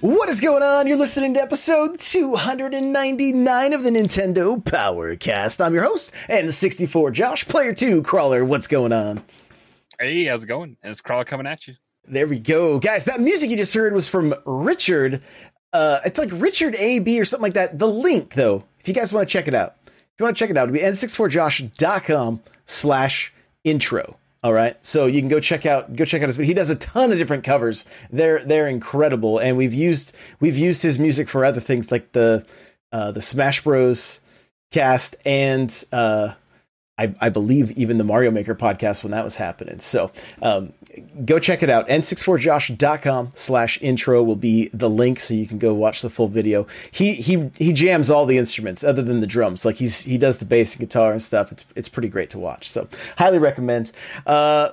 What is going on? You're listening to episode 299 of the Nintendo Powercast. I'm your host N64 Josh, player 2 Crawler. What's going on? Hey, how's it going? And it's Crawler coming at you. There we go. Guys, that music you just heard was from Richard. Uh, it's like Richard AB or something like that. The link, though, if you guys want to check it out, if you want to check it out, it'll be n64josh.com slash intro. All right, so you can go check out go check out his. He does a ton of different covers. They're they're incredible, and we've used we've used his music for other things like the uh, the Smash Bros. cast and uh, I, I believe even the Mario Maker podcast when that was happening. So um, go check it out. n64josh.com slash intro will be the link so you can go watch the full video. He he he jams all the instruments other than the drums. Like he's he does the bass and guitar and stuff. It's it's pretty great to watch. So highly recommend. Uh,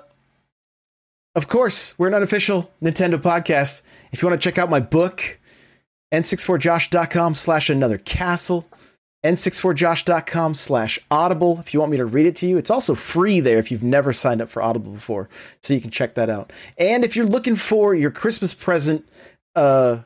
of course, we're an unofficial Nintendo podcast. If you want to check out my book, n64josh.com slash another castle n64josh.com slash audible if you want me to read it to you. It's also free there if you've never signed up for audible before so you can check that out. And if you're looking for your christmas present uh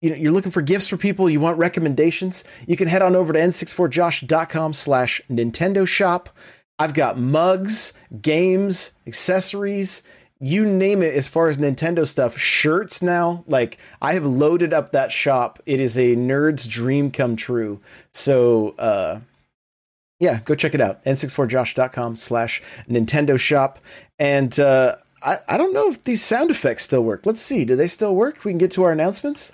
you know you're looking for gifts for people you want recommendations you can head on over to n64josh.com slash nintendo shop. I've got mugs games accessories you name it as far as Nintendo stuff, shirts now, like I have loaded up that shop. It is a nerd's dream come true. So uh yeah, go check it out. n64josh.com slash Nintendo shop. And uh I, I don't know if these sound effects still work. Let's see. Do they still work? We can get to our announcements.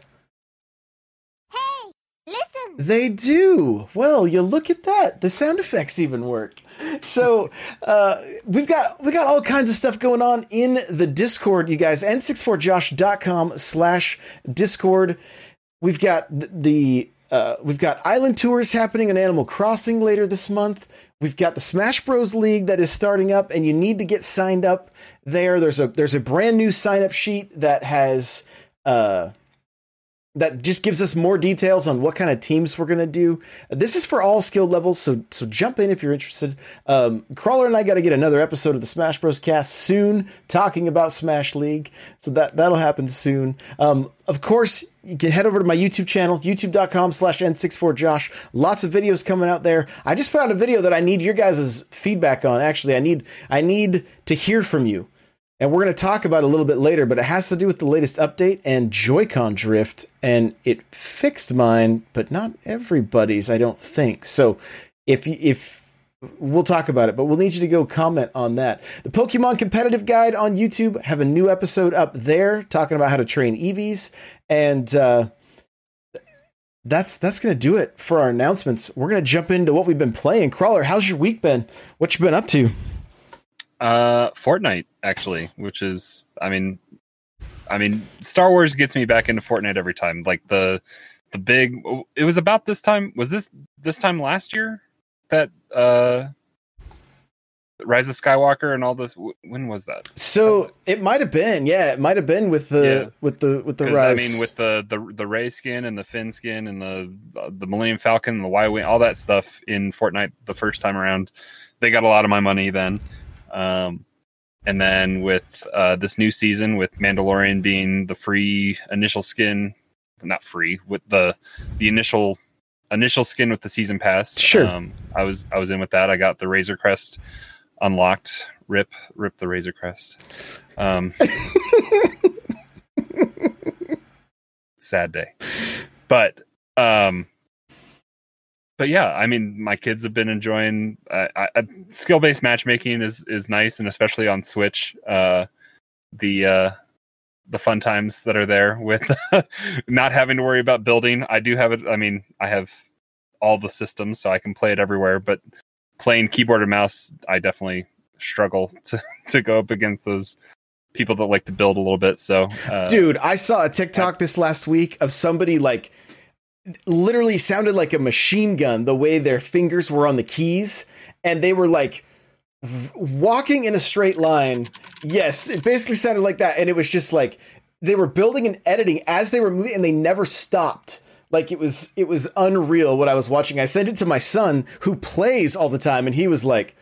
Hey, listen. They do. Well, you look at that. The sound effects even work. So uh, we've got we got all kinds of stuff going on in the Discord, you guys. n64josh.com slash Discord. We've got the uh, we've got island tours happening in Animal Crossing later this month. We've got the Smash Bros League that is starting up, and you need to get signed up there. There's a there's a brand new sign up sheet that has uh, that just gives us more details on what kind of teams we're going to do. This is for all skill levels, so so jump in if you're interested. Um, Crawler and I got to get another episode of the Smash Bros. Cast soon, talking about Smash League, so that that'll happen soon. Um, of course, you can head over to my YouTube channel, youtube.com slash n64josh. Lots of videos coming out there. I just put out a video that I need your guys' feedback on. Actually, I need I need to hear from you and we're going to talk about a little bit later, but it has to do with the latest update and Joy-Con drift, and it fixed mine, but not everybody's, I don't think. So if if we'll talk about it, but we'll need you to go comment on that. The Pokemon Competitive Guide on YouTube have a new episode up there talking about how to train Eevees, and uh, that's that's gonna do it for our announcements. We're gonna jump into what we've been playing. Crawler, how's your week been? What you been up to? Uh, Fortnite actually, which is, I mean, I mean, Star Wars gets me back into Fortnite every time. Like the the big, it was about this time. Was this this time last year that uh Rise of Skywalker and all this? When was that? So it might have been, yeah, it might have been with the Yeah. with the with the rise. I mean, with the the the Rey skin and the Finn skin and the uh, the Millennium Falcon and the Y wing, all that stuff in Fortnite the first time around, they got a lot of my money then. Um, and then with uh, this new season, with Mandalorian being the free initial skin, not free with the the initial initial skin with the season pass. Sure. Um, I was I was in with that. I got the Razor Crest unlocked. Rip rip the Razor Crest. Um, sad day but um but yeah i mean my kids have been enjoying uh, I, I, skill-based matchmaking is is nice and especially on switch uh the uh the fun times that are there with not having to worry about building. I do have it. I mean, I have all the systems, so I can play it everywhere. But playing keyboard and mouse, I definitely struggle to to go up against those people that like to build a little bit. So, uh, Dude, I saw a TikTok this last week of somebody like literally sounded like a machine gun the way their fingers were on the keys and they were like walking in a straight line. Yes, it basically sounded like that and it was just like they were building and editing as they were moving and they never stopped. Like it was it was unreal what I was watching. I sent it to my son who plays all the time and he was like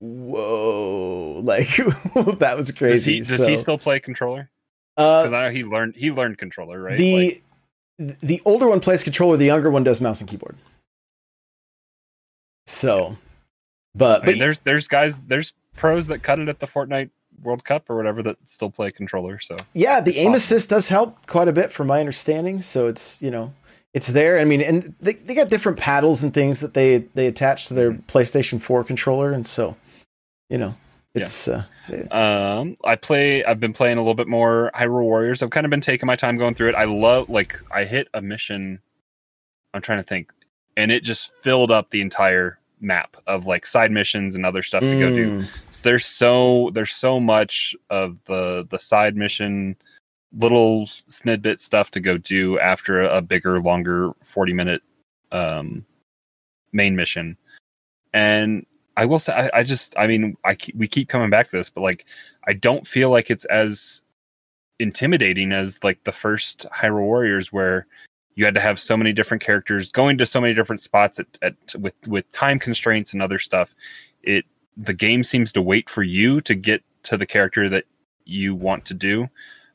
whoa like that was does crazy he does So, he still play controller? uh, Because I know he learned he learned controller, right? the Like, the older one plays controller the younger one does mouse and keyboard so but I but mean, there's there's guys there's pros that cut it at the Fortnite World Cup or whatever that still play controller. So yeah the aim awesome. assist does help quite a bit from my understanding so it's you know it's there i mean and they, they got different paddles and things that they they attach to their Mm-hmm. playstation 4 controller and so you know Yeah. it's uh Um, I play. I've been playing a little bit more Hyrule Warriors. I've kind of been taking my time going through it. I love like I hit a mission. I'm trying to think, and it just filled up the entire map of like side missions and other stuff to go do. mm, So there's so there's so much of the the side mission little snidbit stuff to go do after a, a bigger longer 40 minute um main mission and i will say i, I just i mean i we keep coming back to this but like i don't feel like it's as intimidating as like the first hyrule warriors where you had to have so many different characters going to so many different spots at, at with with time constraints and other stuff. It the game seems to wait for you to get to the character that you want to do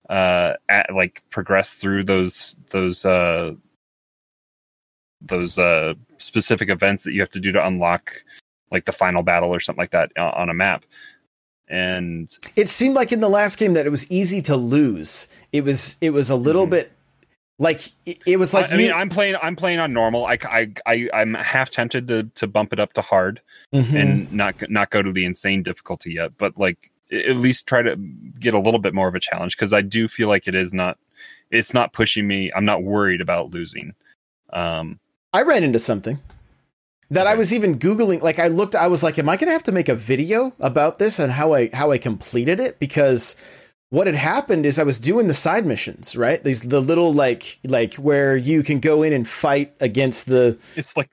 uh at, like progress through those those uh those uh specific events that you have to do to unlock like the final battle or something like that uh, on a map. And it seemed like in the last game that it was easy to lose. It was it was a little Mhm. bit like it, was like I, I mean you- i'm playing i'm playing on normal. I, I i i'm half tempted to to bump it up to hard Mhm. and not not go to the insane difficulty yet but like at least try to get a little bit more of a challenge because i do feel like it is not it's not pushing me. I'm not worried about losing. Um I ran into something that I was even googling. Like I looked, I was like, "Am I going to have to make a video about this and how I how I completed it?" Because what had happened is I was doing the side missions, right? These the little like like where you can go in and fight against the it's like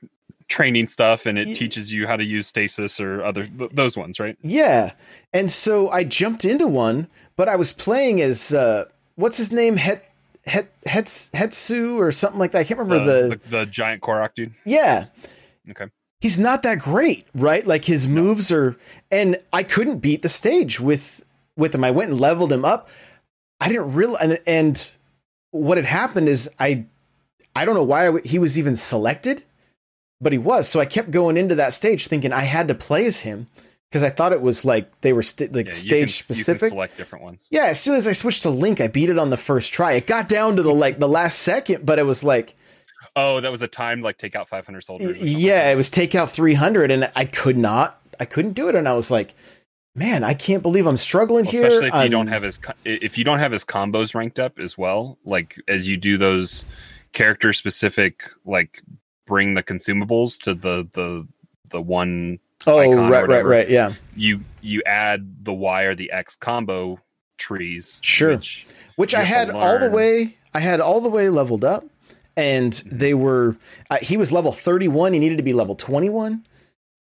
training stuff and it Y- teaches you how to use stasis or other th- those ones right yeah. And so I jumped into one, but I was playing as uh, what's his name, Het Het Hets Hetsu or something like that. I can't remember the, the, the, the giant korok dude yeah. Okay he's not that great, right? Like his moves are, and I couldn't beat the stage with with him. I went and leveled him up. I didn't realize, and, and what had happened is I, I don't know why I w- he was even selected, but he was. So I kept going into that stage thinking I had to play as him because I thought it was like they were st- like Yeah, stage can specific. select different ones Yeah, as soon as I switched to Link, I beat it on the first try. It got down to the like the last second, but it was like oh that was a time like take out 500 soldiers yeah, it was take out 300 and I could not I couldn't do it and I was like, man, I can't believe I'm struggling Well, here. especially if you don't um, have his if you don't have his combos ranked up as well like as you do those character specific like bring the consumables to the the the one Oh, icon right, right, right. Yeah. you you add the y or the x combo trees Sure. which Which I had all the way I had all the way leveled up and they were uh, he was level 31, he needed to be level 21.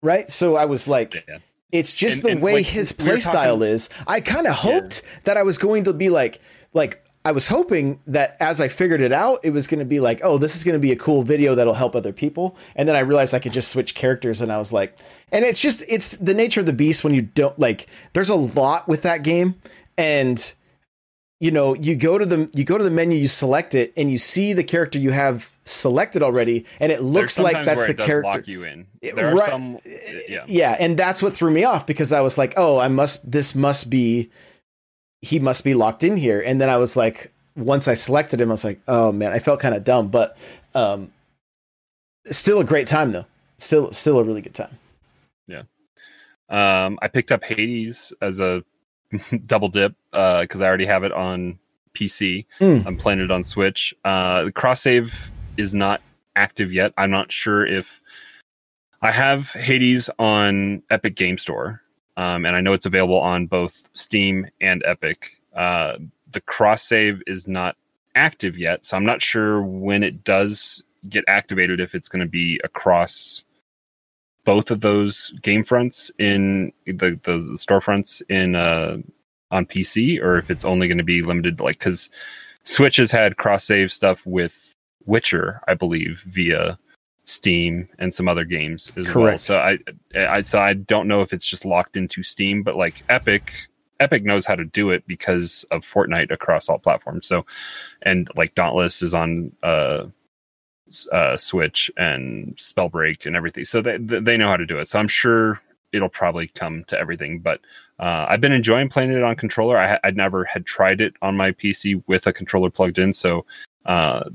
Right? So I was like yeah. It's just And- the and, way like, his we were play style talking- is. I kind of hoped that I was going to be like, like I was hoping that as I figured it out, it was going to be like, oh, this is going to be a cool video that'll help other people. And then I realized I could just switch characters, and I was like, and it's just it's the nature of the beast when you don't like. There's a lot with that game, and you know you go to the you go to the menu, you select it, and you see the character you have selected already, and it looks like that's the character lock you in. It- there are right. some yeah. yeah and that's what threw me off because i was like oh i must this must be he must be locked in here. And then i was like once i selected him i was like oh man i felt kind of dumb but um still a great time though. Still still a really good time. Yeah. Um, I picked up Hades as a double dip uh, because I already have it on PC. Hmm. I'm playing it on Switch. Uh, the cross save is not active yet. I'm not sure if I have Hades on Epic Game Store, um, and I know it's available on both Steam and Epic. Uh, the cross save is not active yet, so I'm not sure when it does get activated if it's going to be across both of those game fronts in the the storefronts in uh on PC or if it's only going to be limited like cuz Switch has had cross save stuff with Witcher, I believe, via Steam and some other games as well. Correct. So I, I so I don't know if it's just locked into Steam, but like Epic Epic knows how to do it because of Fortnite across all platforms. So and like Dauntless is on uh uh Switch and Spellbreak and everything. So they they know how to do it. So I'm sure it'll probably come to everything, but uh, I've been enjoying playing it on controller. I, I never had tried it on my PC with a controller plugged in, so uh,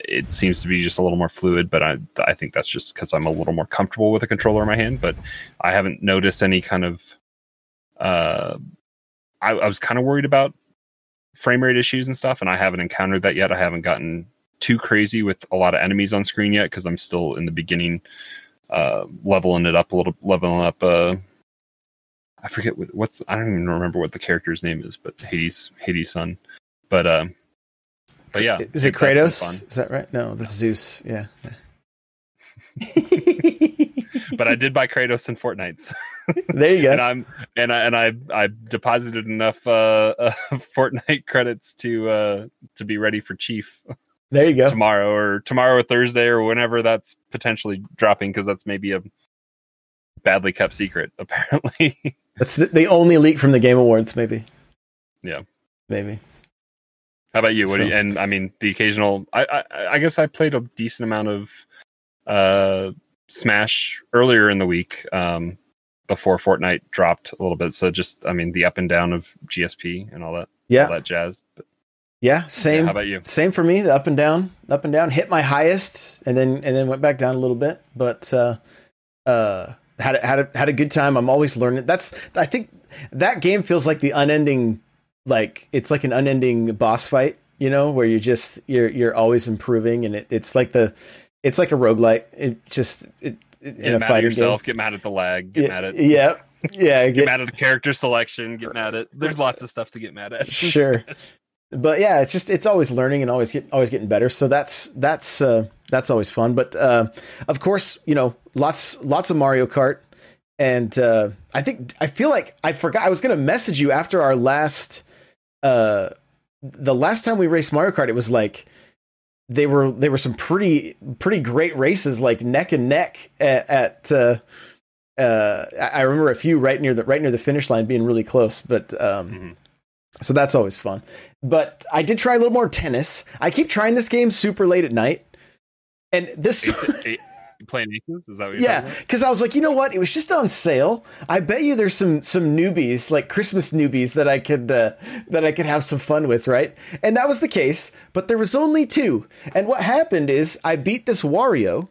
it seems to be just a little more fluid. But I I think that's just because I'm a little more comfortable with a controller in my hand. But I haven't noticed any kind of. Uh, I, I was kind of worried about frame rate issues and stuff, and I haven't encountered that yet. I haven't gotten too crazy with a lot of enemies on screen yet because I'm still in the beginning, uh, leveling it up a little, leveling up. Uh, I forget what, what's I don't even remember what the character's name is, but Hades Hades' son. But uh, but yeah, Is it Kratos? Is that right? No, that's Zeus. Yeah. But I did buy Kratos in Fortnite, so- there you go. and. I'm and I and I I deposited enough uh, uh Fortnite credits to uh to be ready for Chief There you go. tomorrow or tomorrow or Thursday or whenever that's potentially dropping because that's maybe a badly kept secret apparently. That's the, the only leak from the Game Awards, maybe. Yeah. Maybe. How about you? What do you, and I mean the occasional. I, I I guess I played a decent amount of uh Smash earlier in the week um before Fortnite dropped a little bit. So just I mean the up and down of GSP and all that all Yeah. that jazz. But Yeah. yeah, Same. how about you? Same for me. The up and down, up and down. Hit my highest, and then and then went back down a little bit. But uh, uh, had a, had a, had a good time. I'm always learning. That's I think that game feels like the unending, like it's like an unending boss fight. You know, where you just you're you're always improving, and it, it's like the it's like a roguelite. It just it, it, in Get mad at yourself. game. Get mad at the lag. Get Yeah, mad at yeah, yeah. get Get, mad at the character selection. Get mad at. There's lots of stuff to get mad at. sure but yeah it's just it's always learning and always get always getting better. So that's that's uh that's always fun. But uh of course you know lots lots of mario kart. And uh i think i feel like i forgot i was gonna message you after our last uh the last time we raced mario kart it was like they were they were some pretty pretty great races like neck and neck at, at uh uh I remember a few right near the right near the finish line being really close but um Mhm. So that's always fun. But I did try a little more tennis. I keep trying this game super late at night. And this playing aces? Is that what yeah, because I was like, you know what? It was just on sale. I bet you there's some some newbies, like Christmas newbies, that I could uh, that I could have some fun with, right? And that was the case. But there was only two. And what happened is I beat this Wario,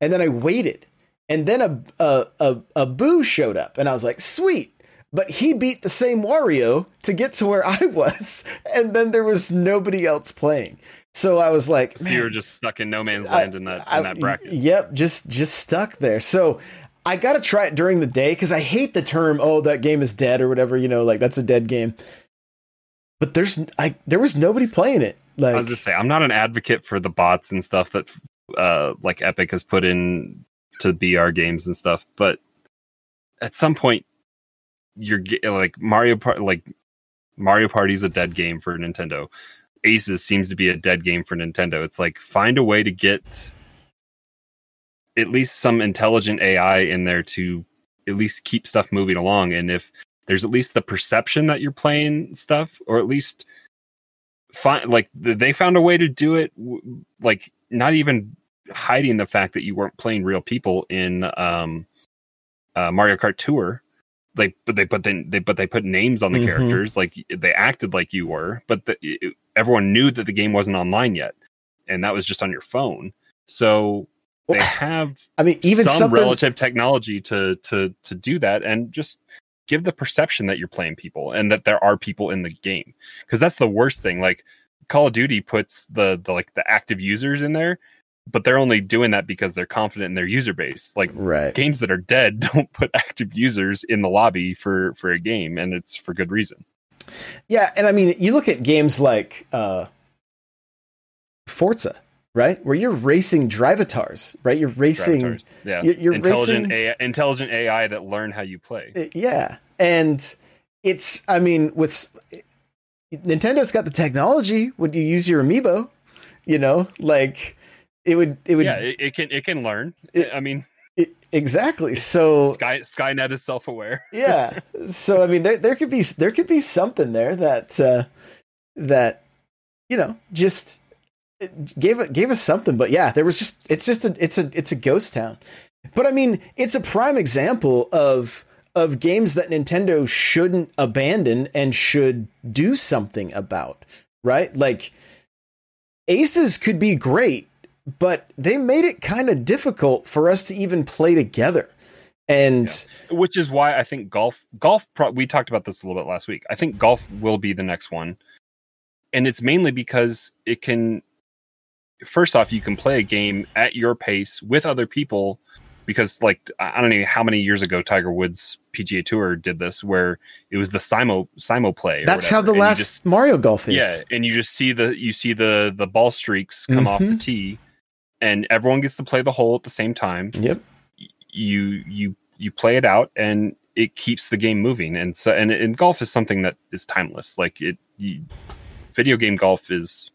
and then I waited, and then a a a, a Boo showed up, and I was like, sweet. But he beat the same Wario to get to where I was, and then there was nobody else playing. So I was like, So you "Man, were just stuck in no man's I- land in that I- in that bracket. Yep, just just stuck there. So I got to try it during the day because I hate the term "oh that game is dead" or whatever. You know, like that's a dead game. But there's I there was nobody playing it. Like I was just saying, I'm not an advocate for the bots and stuff that uh, like Epic has put in to BR games and stuff, but at some point, you're like Mario Part, like Mario Party's a dead game for Nintendo. Aces seems to be a dead game for Nintendo. It's like find a way to get at least some intelligent AI in there to at least keep stuff moving along. And if there's at least the perception that you're playing stuff, or at least find like they found a way to do it, like not even hiding the fact that you weren't playing real people in um, uh, Mario Kart Tour. Like, but they put the, they but they put names on the Mhm. characters, like they acted like you were, but the, it, everyone knew that the game wasn't online yet, and that was just on your phone. So they have I mean, even some something relative technology to to to do that and just give the perception that you're playing people and that there are people in the game because that's the worst thing like call of duty puts the the like the active users in there but they're only doing that because they're confident in their user base like Right. games that are dead don't put active users in the lobby for for a game and it's for good reason Yeah, and I mean, you look at games like uh, Forza, right, where you're racing drivatars, right? You're racing, Drivatars. yeah you're- you're intelligent racing- AI, intelligent ai that learn how you play Uh, yeah, and it's, I mean, with Nintendo's got the technology. Would you use your amiibo? You know, like it would, it would, yeah it, it can it can learn. It- i mean it- exactly. So sky skynet is self-aware. Yeah. So i mean there, there could be there could be something there that uh that you know just gave it gave us something. But yeah there was just it's just a it's a it's a ghost town. But i mean it's a prime example of of games that nintendo shouldn't abandon and should do something about right? Like aces could be great but they made it kind of difficult for us to even play together and which is why I think golf golf pro- we talked about this a little bit last week. I think golf will be the next one. And it's mainly because it can first off you can play a game at your pace with other people because like I don't know how many years ago Tiger Woods PGA Tour did this where it was the simo simo play or That's how the and last just- Mario Golf is. yeah, and you just see the you see the the ball streaks come off the Mhm. tee and everyone gets to play the hole at the same time Yep. you you you play it out and it keeps the game moving and so and, and golf is something that is timeless like it you, video game golf is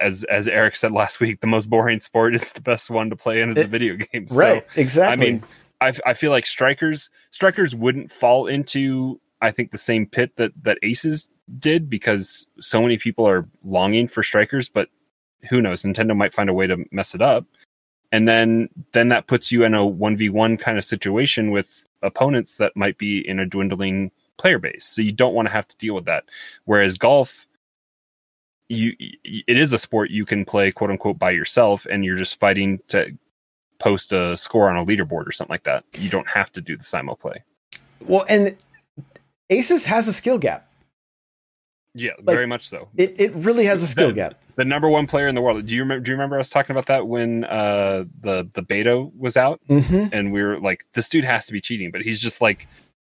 as as eric said last week the most boring sport is the best one to play in as a eh, video game so, right. Exactly. i mean I, I feel like strikers strikers wouldn't fall into i think the same pit that that aces did because so many people are longing for strikers but who knows nintendo might find a way to mess it up. And then then that puts you in a 1v1 kind of situation with opponents that might be in a dwindling player base. So you don't want to have to deal with that. Whereas golf you it is a sport you can play quote unquote by yourself and you're just fighting to post a score on a leaderboard or something like that. You don't have to do the simo play. Well, and Aces has a skill gap. Yeah Like- very much so It it really has a skill The- gap. the number one player in the world do you remember do you remember us talking about that when uh the the beta was out hmm and we were like, this dude has to be cheating, but he's just like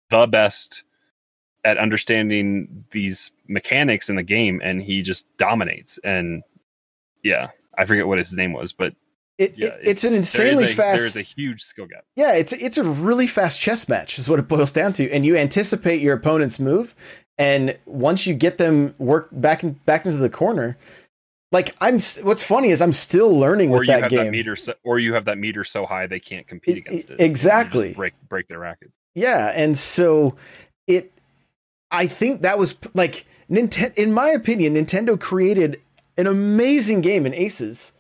the best at understanding these mechanics in the game, and he just dominates. And yeah, I forget what his name was, but It, Yeah, it it's an there insanely a, fast. there is a huge skill gap. yeah, it's it's a really fast chess match, is what it boils down to. And you anticipate your opponent's move, and once you get them work back in, back into the corner, like I'm. What's funny is I'm still learning Or with you that have game. that meter, so, or you have that meter so high they can't compete against it. Exactly. break break their rackets. Yeah, and so it I think that was like Nintendo in my opinion Nintendo created an amazing game in Aces.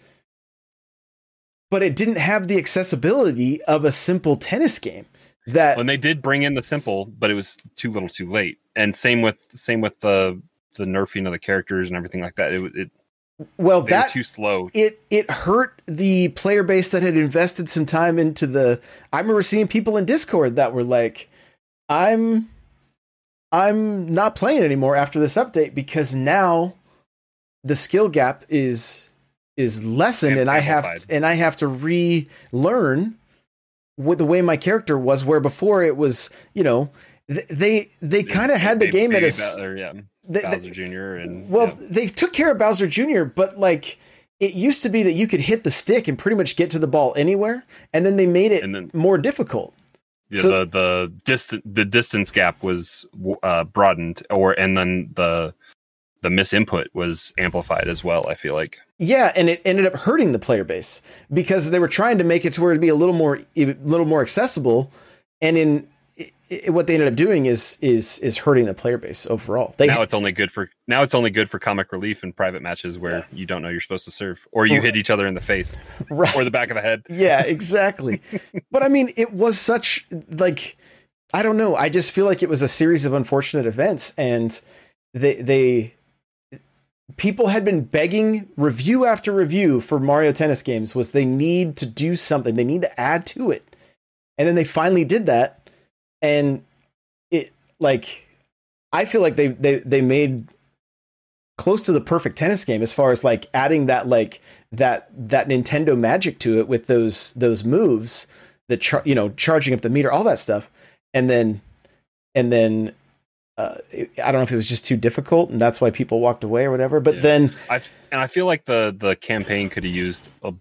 But it didn't have the accessibility of a simple tennis game. That And they did bring in the simple, but it was too little, too late. And same with same with the the nerfing of the characters and everything like that. It, it well that too slow. it it hurt the player base that had invested some time into the I remember seeing people in Discord that were like I'm I'm not playing anymore after this update because now the skill gap is is lessened and I have Amplified. and I have to relearn the way my character was where before it was, you know, th- they they kind of had the They- game at they- a Bowser, yeah, they- they- Bowser Jr. and well, yeah. they took care of Bowser Jr., but like it used to be that you could hit the stick and pretty much get to the ball anywhere, and then they made it then- more difficult. Yeah, So- the the distance the distance gap was uh, broadened, or and then the the misinput was amplified as well. I feel like Yeah, and it ended up hurting the player base because they were trying to make it to where it'd be a little more a little more accessible, and in i i what they ended up doing is is is hurting the player base overall. They now it's only good for now it's only good for comic relief in private matches where Yeah. you don't know you're supposed to serve, or you hit each other in the face right. or the back of the head. yeah, exactly. but I mean, it was such like I don't know. I just feel like it was a series of unfortunate events, and they they people had been begging review after review for Mario Tennis games was they need to do something. They need to add to it, and then they finally did that. And it like I feel like they they they made close to the perfect tennis game as far as like adding that like that that Nintendo magic to it with those those moves, the char- you know charging up the meter, all that stuff, and then and then uh, I don't know if it was just too difficult and that's why people walked away or whatever. But Yeah. then I and I feel like the the campaign could have used a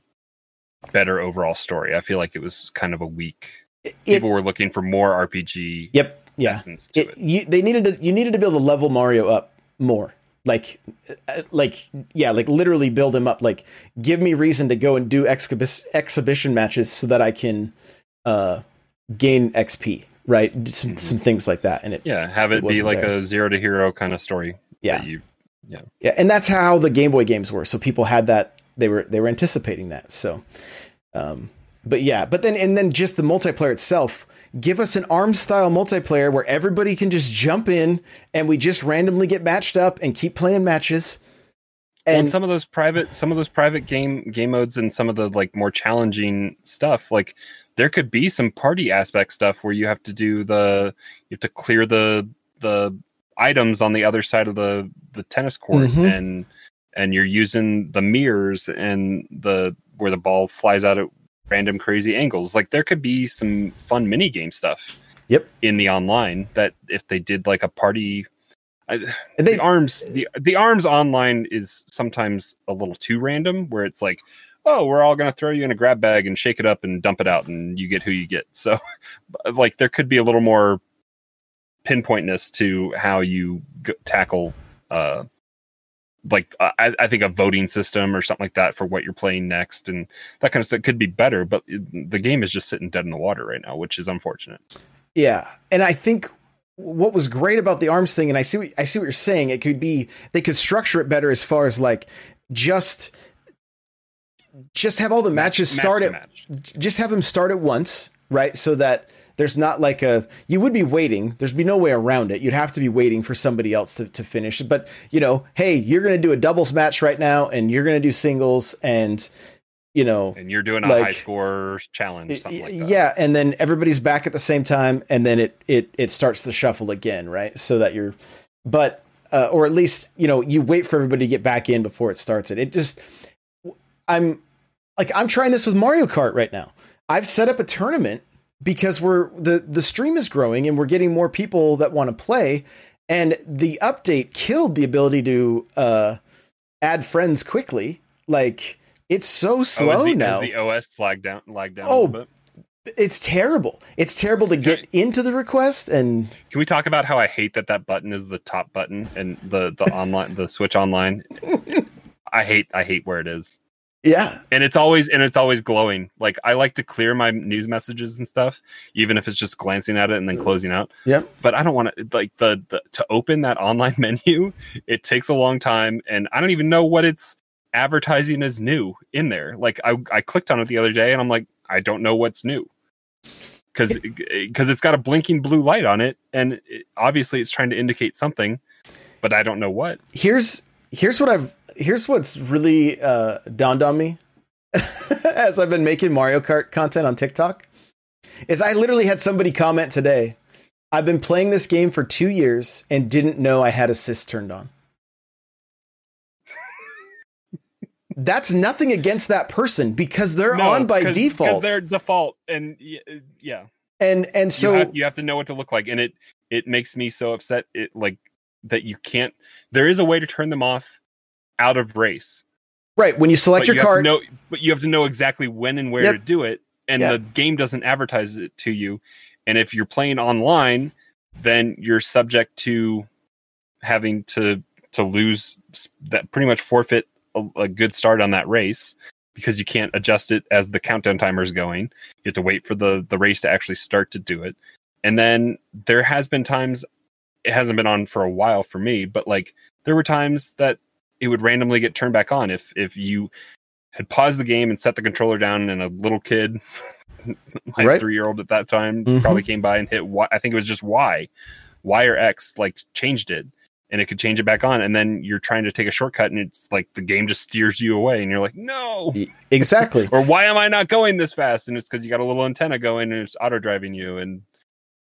better overall story. I feel like it was kind of a weak. it, People were looking for more RPG yep, yeah, it, it. you, they needed to you needed to be able to level Mario up more. Like, uh, like yeah, like literally build him up. Like, give me reason to go and do exhibition matches so that I can uh, gain XP. Right, some Mhm. some things like that, and it Yeah, have It it, be like there. a zero to hero kind of story. Yeah. you yeah, and that's how the Game Boy games were. So people had that they were they were anticipating that. So, um, but yeah, but then and then just the multiplayer itself. Give us an arm style multiplayer where everybody can just jump in and we just randomly get matched up and keep playing matches. and And some of those private some of those private game game modes and some of the like more challenging stuff like there could be some party aspect stuff where you have to do the you have to clear the the items on the other side of the the tennis court Mhm. and and you're using the mirrors and the where the ball flies out at random crazy angles like there could be some fun mini game stuff Yep. in the online that if they did like a party I, and they the arms the the arms online is sometimes a little too random where it's like oh we're all going to throw you in a grab bag and shake it up and dump it out and you get who you get so like there could be a little more pinpointness to how you g- tackle uh like I, I think a voting system or something like that for what you're playing next and that kind of stuff could be better but it, the game is just sitting dead in the water right now which is unfortunate Yeah, and I think what was great about the arms thing, and I see what, I see what you're saying. It could be they could structure it better as far as like just just have all the matches Match start at match. just have them start at once, right? So that there's not like a you would be waiting. There's be no way around it. You'd have to be waiting for somebody else to, to finish. But you know, hey, you're gonna do a doubles match right now, and you're gonna do singles, and you know, and you're doing a like- high score challenge something like that yeah, and then everybody's back at the same time, and then it it it starts to shuffle again, right? So that you're, but uh, or at least you know you wait for everybody to get back in before it starts. It it just I'm like I'm trying this with Mario Kart right now. I've set up a tournament because we're the the stream is growing and we're getting more people that want to play, and the update killed the ability to uh, add friends quickly. Like it's so Oh, slow the, now Has the OS lagged down, lagged down Oh, a little bit? it's terrible. It's terrible to get into the request and Can we talk about how I hate that that button is the top button and the the online the Switch Online? I hate I hate where it is, yeah, and it's always and it's always glowing. Like I like to clear my news messages and stuff, even if it's just glancing at it and then mm. closing out. Yeah. But I don't want to like the, the to open that online menu. It takes a long time, and I don't even know what it's advertising as new in there. Like I I clicked on it the other day, and I'm like I don't know what's new because because it's got a blinking blue light on it, and it, obviously it's trying to indicate something, but I don't know what. here's here's what I've here's what's really uh, dawned on me as I've been making Mario Kart content on TikTok is I literally had somebody comment today. I've been playing this game for two years and didn't know I had assist turned on. That's nothing against that person because they're No, on by default. they're default, and uh, yeah, and and so you, have, you have to know what to look like, and it it makes me so upset. It like that you can't. There is a way to turn them off out of race. right when you select but your you card, know, but you have to know exactly when and where Yep. to do it, and Yeah. the game doesn't advertise it to you. And if you're playing online, then you're subject to having to to lose that pretty much forfeit a, a good start on that race because you can't adjust it as the countdown timer is going. You have to wait for the the race to actually start to do it. And then there has been times it hasn't been on for a while for me, but like there were times that it would randomly get turned back on if if you had paused the game and set the controller down and a little kid my Right. three year old at that time Mhm. probably came by and hit y i think it was just y y or x like changed it and it could change it back on and then you're trying to take a shortcut and it's like the game just steers you away and you're like no exactly. or why am i not going this fast and it's because you got a little antenna going and it's auto driving you and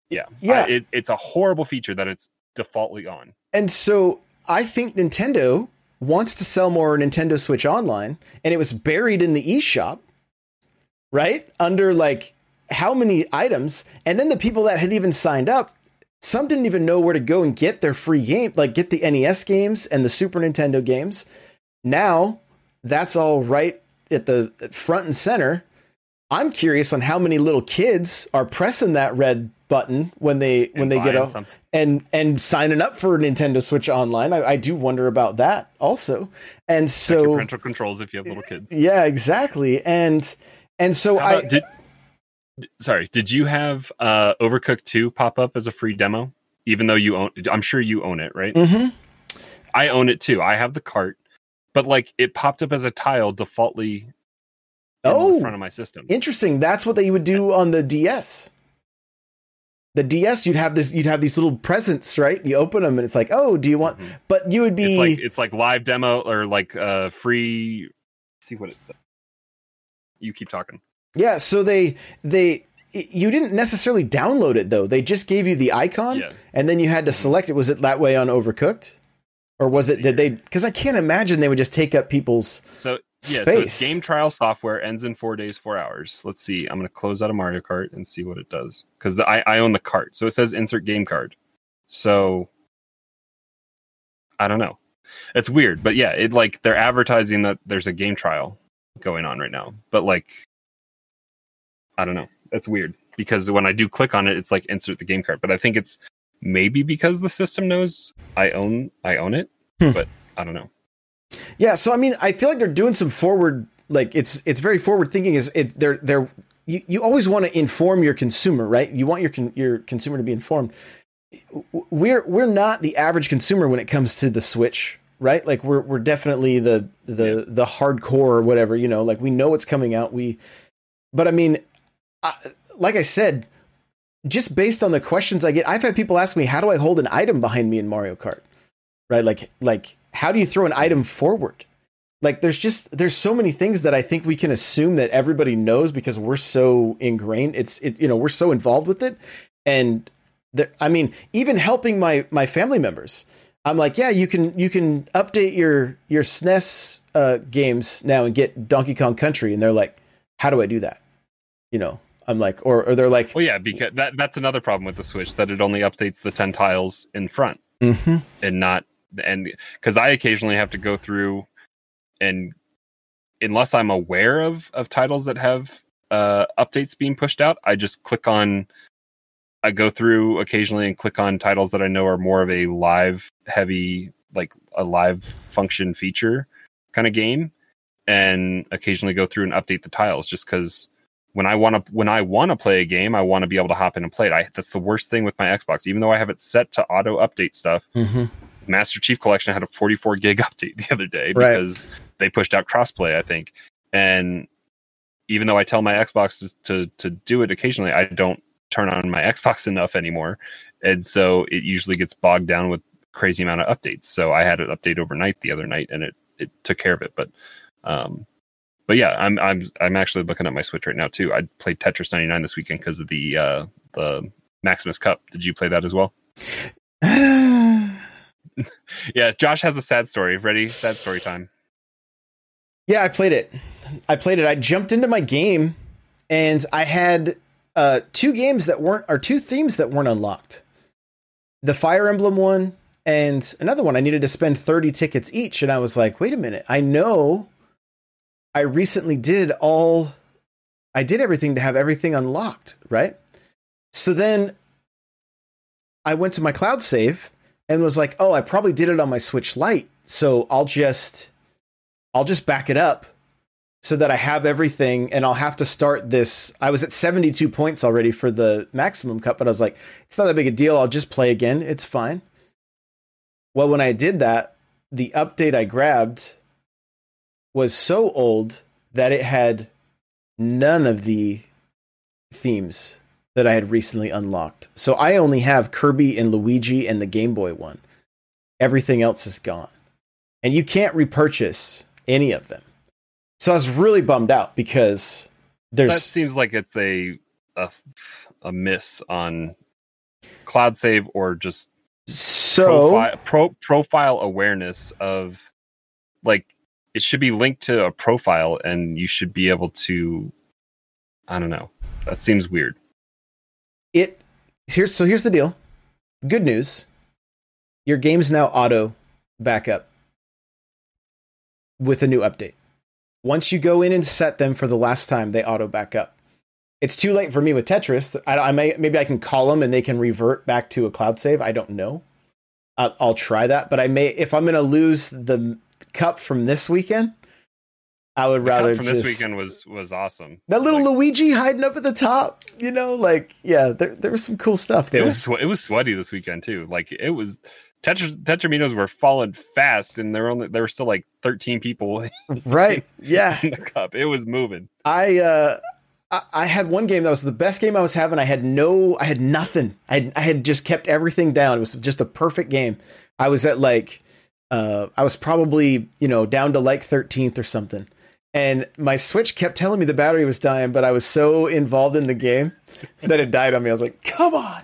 Yeah, Yeah. I- it, it's a horrible feature that it's defaultly on. And so I think Nintendo wants to sell more Nintendo Switch Online, and it was buried in the eShop, right? Under like how many items? And then the people that had even signed up, some didn't even know where to go and get their free game, like get the NES games and the Super Nintendo games. Now that's all right at the front and center. I'm curious on how many little kids are pressing that red button when they when and they get off and and signing up for Nintendo Switch Online. I, I do wonder about that also. And so parental controls if you have little kids. yeah, exactly. And and so How I did, sorry, did you have uh, Overcooked 2 pop up as a free demo? Even though you own, I'm sure you own it, right? Mm-hmm. I own it too. I have the cart, but like it popped up as a tile defaultly in Oh. the front of my system. interesting. That's what they would do on the DS. The DS, you'd have this, you'd have these little presents, right? You open them, and it's like, oh, do you want? Mhm. But you would be, It's like it's like live demo or like uh free. let's see what it says. You keep talking. yeah. So they they you didn't necessarily download it though. They just gave you the icon, Yeah. and then you had to select it. Was it that way on Overcooked, or was it did they? Because I can't imagine they would just take up people's. So yeah, so game trial software ends in four days, four hours. Let's see. I'm gonna close out a Mario Kart and see what it does because I, I own the cart, so it says insert game card. So I don't know. It's weird, but yeah, it like they're advertising that there's a game trial going on right now, but like I don't know. That's weird because when I do click on it, it's like insert the game card, but I think it's maybe because the system knows I own I own it, Hmm. but I don't know. Yeah, so I mean, I feel like they're doing some forward, like it's it's very forward thinking. Is it they're they're you, you always want to inform your consumer, right? You want your con, your consumer to be informed. We're we're not the average consumer when it comes to the Switch, right? Like we're we're definitely the the the hardcore or whatever, you know. Like we know what's coming out. We, but I mean, I, like I said, just based on the questions I get, I've had people ask me, "How do I hold an item behind me in Mario Kart?" Right? Like like how do you throw an item forward? Like there's just there's so many things that I think we can assume that everybody knows because we're so ingrained. It's it you know we're so involved with it, and there, I mean even helping my my family members. I'm like, yeah, you can you can update your your SNES uh, games now and get Donkey Kong Country, and they're like, how do I do that? You know, I'm like, or or they're like, Well, yeah, because that that's another problem with the Switch that it only updates the ten tiles in front mhm. and not and because I occasionally have to go through and unless I'm aware of of titles that have uh updates being pushed out, I just click on. I go through occasionally and click on titles that I know are more of a live heavy, like a live function feature kind of game, and occasionally go through and update the tiles just because when I want to when I want to play a game, I want to be able to hop in and play it. I, that's the worst thing with my Xbox. Even though I have it set to auto update stuff, Mhm. Master Chief Collection had a 44 gig update the other day Right. because they pushed out crossplay, I think. And even though I tell my Xbox to to do it occasionally, I don't turn on my Xbox enough anymore, and so it usually gets bogged down with crazy amount of updates. So I had it update overnight the other night, and it it took care of it. But um, but yeah, I'm I'm I'm actually looking at my Switch right now too. I played Tetris 99 this weekend because of the uh the Maximus Cup. Did you play that as well? Yeah, Josh has a sad story. Ready? Sad story time. Yeah, I played it. I played it. I jumped into my game and I had uh, two games that weren't, or two themes that weren't unlocked. The Fire Emblem one and another one. I needed to spend 30 tickets each. And I was like, wait a minute. I know I recently did all, I did everything to have everything unlocked, right? So then I went to my cloud save and was like, oh, I probably did it on my Switch Lite. So I'll just I'll just back it up so that I have everything and I'll have to start this. I was at 72 points already for the Maximus Cup, but I was like, it's not that big a deal. I'll just play again. It's fine. Well, when I did that, the update I grabbed was so old that it had none of the themes that I had recently unlocked. So I only have Kirby and Luigi and the Game Boy one. Everything else is gone. And you can't repurchase any of them. So I was really bummed out because there's That seems like it's a a, a miss on cloud save or just So profile, pro, profile awareness of like it should be linked to a profile and you should be able to i don't know that seems weird it here's so here's the deal. Good news. Your game's now auto backup with a new update. Once you go in and set them for the last time, they auto backup. It's too late for me with Tetris. I, I may maybe I can call them and they can revert back to a cloud save. I don't know. I'll, I'll try that, but I may if I'm going to lose the cup from this weekend. I would The rather from just this weekend was was awesome that little Like, Luigi hiding up at the top. You know, like yeah, there there was some cool stuff there. it was it was sweaty this weekend too like it was Tetra, tetraminos were falling fast and there were only there were still like 13 people right. Yeah. in the cup it was moving I uh I, I had one game that was the best game I was having. I had no I had nothing. I had, I had just kept everything down. It was just a perfect game. I was at like uh I was probably, you know, down to like 13th or something. And my Switch kept telling me the battery was dying, but I was so involved in the game that it died on me. I was like, "Come on.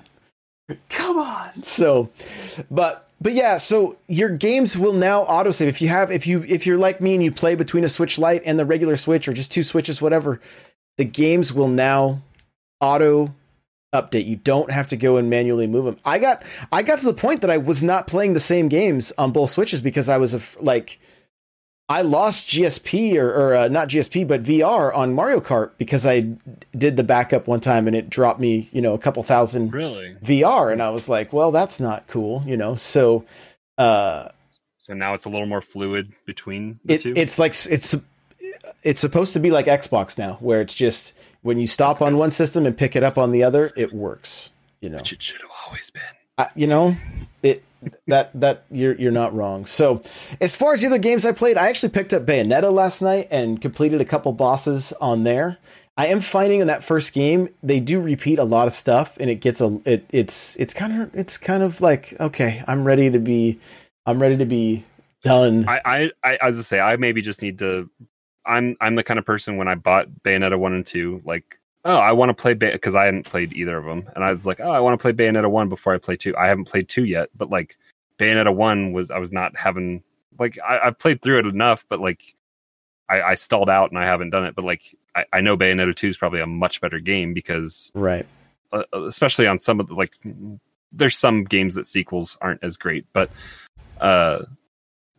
Come on." So, but but yeah, so your games will now autosave if you have if you if you're like me and you play between a Switch Lite and the regular Switch or just two Switches, whatever. The games will now auto update. You don't have to go and manually move them. I got I got to the point that I was not playing the same games on both Switches because I was like I lost GSP or, or uh, not GSP but VR on Mario Kart because I did the backup one time and it dropped me you know a couple thousand really? VR and I was like, well, that's not cool, you know. So uh so now it's a little more fluid between the it, two? it's like it's it's supposed to be like Xbox now where it's just when you stop on one system and pick it up on the other, it works, you know. which it should have always been. I, you know, that that you're you're not wrong. So, as far as the other games I played, I actually picked up Bayonetta last night and completed a couple bosses on there. I am finding in that first game they do repeat a lot of stuff, and it gets a it it's it's kind of it's kind of like okay, I'm ready to be I'm ready to be done. I, I, I, as I say, I maybe just need to. I'm, I'm the kind of person when I bought Bayonetta one and two, like, oh, I want to play because I hadn't played either of them, and I was like, oh, I want to play Bayonetta one before I play two. I haven't played two yet, but like, Bayonetta one was I was not having like I, I've played through it enough, but like, I, I stalled out and I haven't done it. But like, I, I know Bayonetta two is probably a much better game because right. uh, especially on some of the like there's some games that sequels aren't as great but uh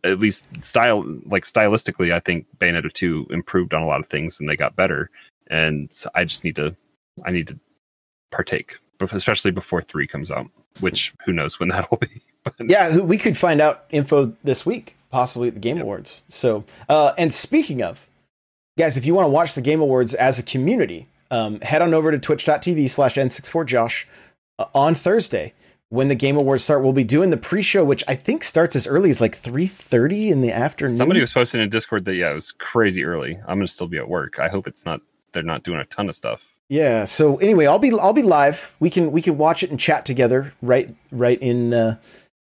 at least style like stylistically i think bayonetta 2 improved on a lot of things and they got better and i just need to i need to partake especially before 3 comes out which who knows when that will be but Yeah, we could find out info this week, possibly at the Game Yep. Awards. So, uh, and speaking of, guys, if you want to watch the Game Awards as a community, um, head on over to twitch.tv slash n64josh uh, on Thursday. When the Game Awards start, we'll be doing the pre-show, which I think starts as early as like 3.30 in the afternoon. somebody was posting in discord that yeah it was crazy early i'm gonna still be at work i hope it's not they're not doing a ton of stuff Yeah. So anyway, I'll be I'll be live. We can we can watch it and chat together right right in uh,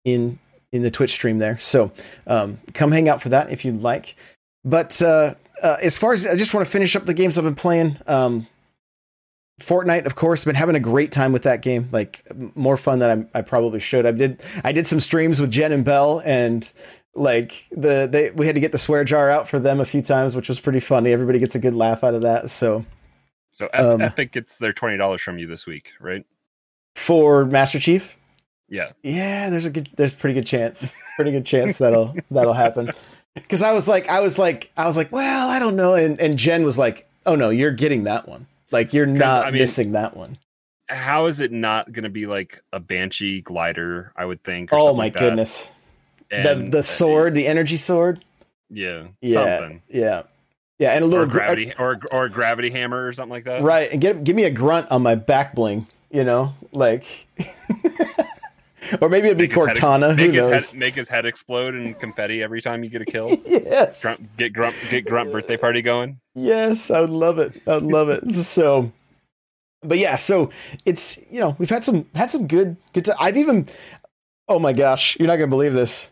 in in the Twitch stream there. So um, come hang out for that if you'd like. But uh, uh, as far as I just want to finish up the games I've been playing. Um, Fortnite, of course, been having a great time with that game. Like more fun than I, I probably should. I did I did some streams with Jen and Bell, and like the they we had to get the swear jar out for them a few times, which was pretty funny. Everybody gets a good laugh out of that. So so Ep- Um, epic gets their $20 from you this week right for Master Chief, yeah Yeah, there's a good, there's a pretty good chance, pretty good chance that'll that'll happen. Because I was like, I was like, I was like, well, I don't know, and and Jen was like, oh no, you're getting that one. Like you're not I mean- missing that one. how is it not going to be like a banshee glider i would think or Oh my like goodness, the the sword, the energy sword. yeah, Yeah, something yeah, yeah, and a or little gr- gravity or or a gravity hammer or something like that right, and give give me a grunt on my back bling. You know, like, or maybe it'd be Make his head Cortana. Who make his head make his head explode and confetti every time you get a kill yes, grunt, get grunt get grunt birthday party going Yes, I would love it. I would love it. So, but yeah, so it's you know we've had some had some good good. i I've even oh my gosh, you're not gonna believe this.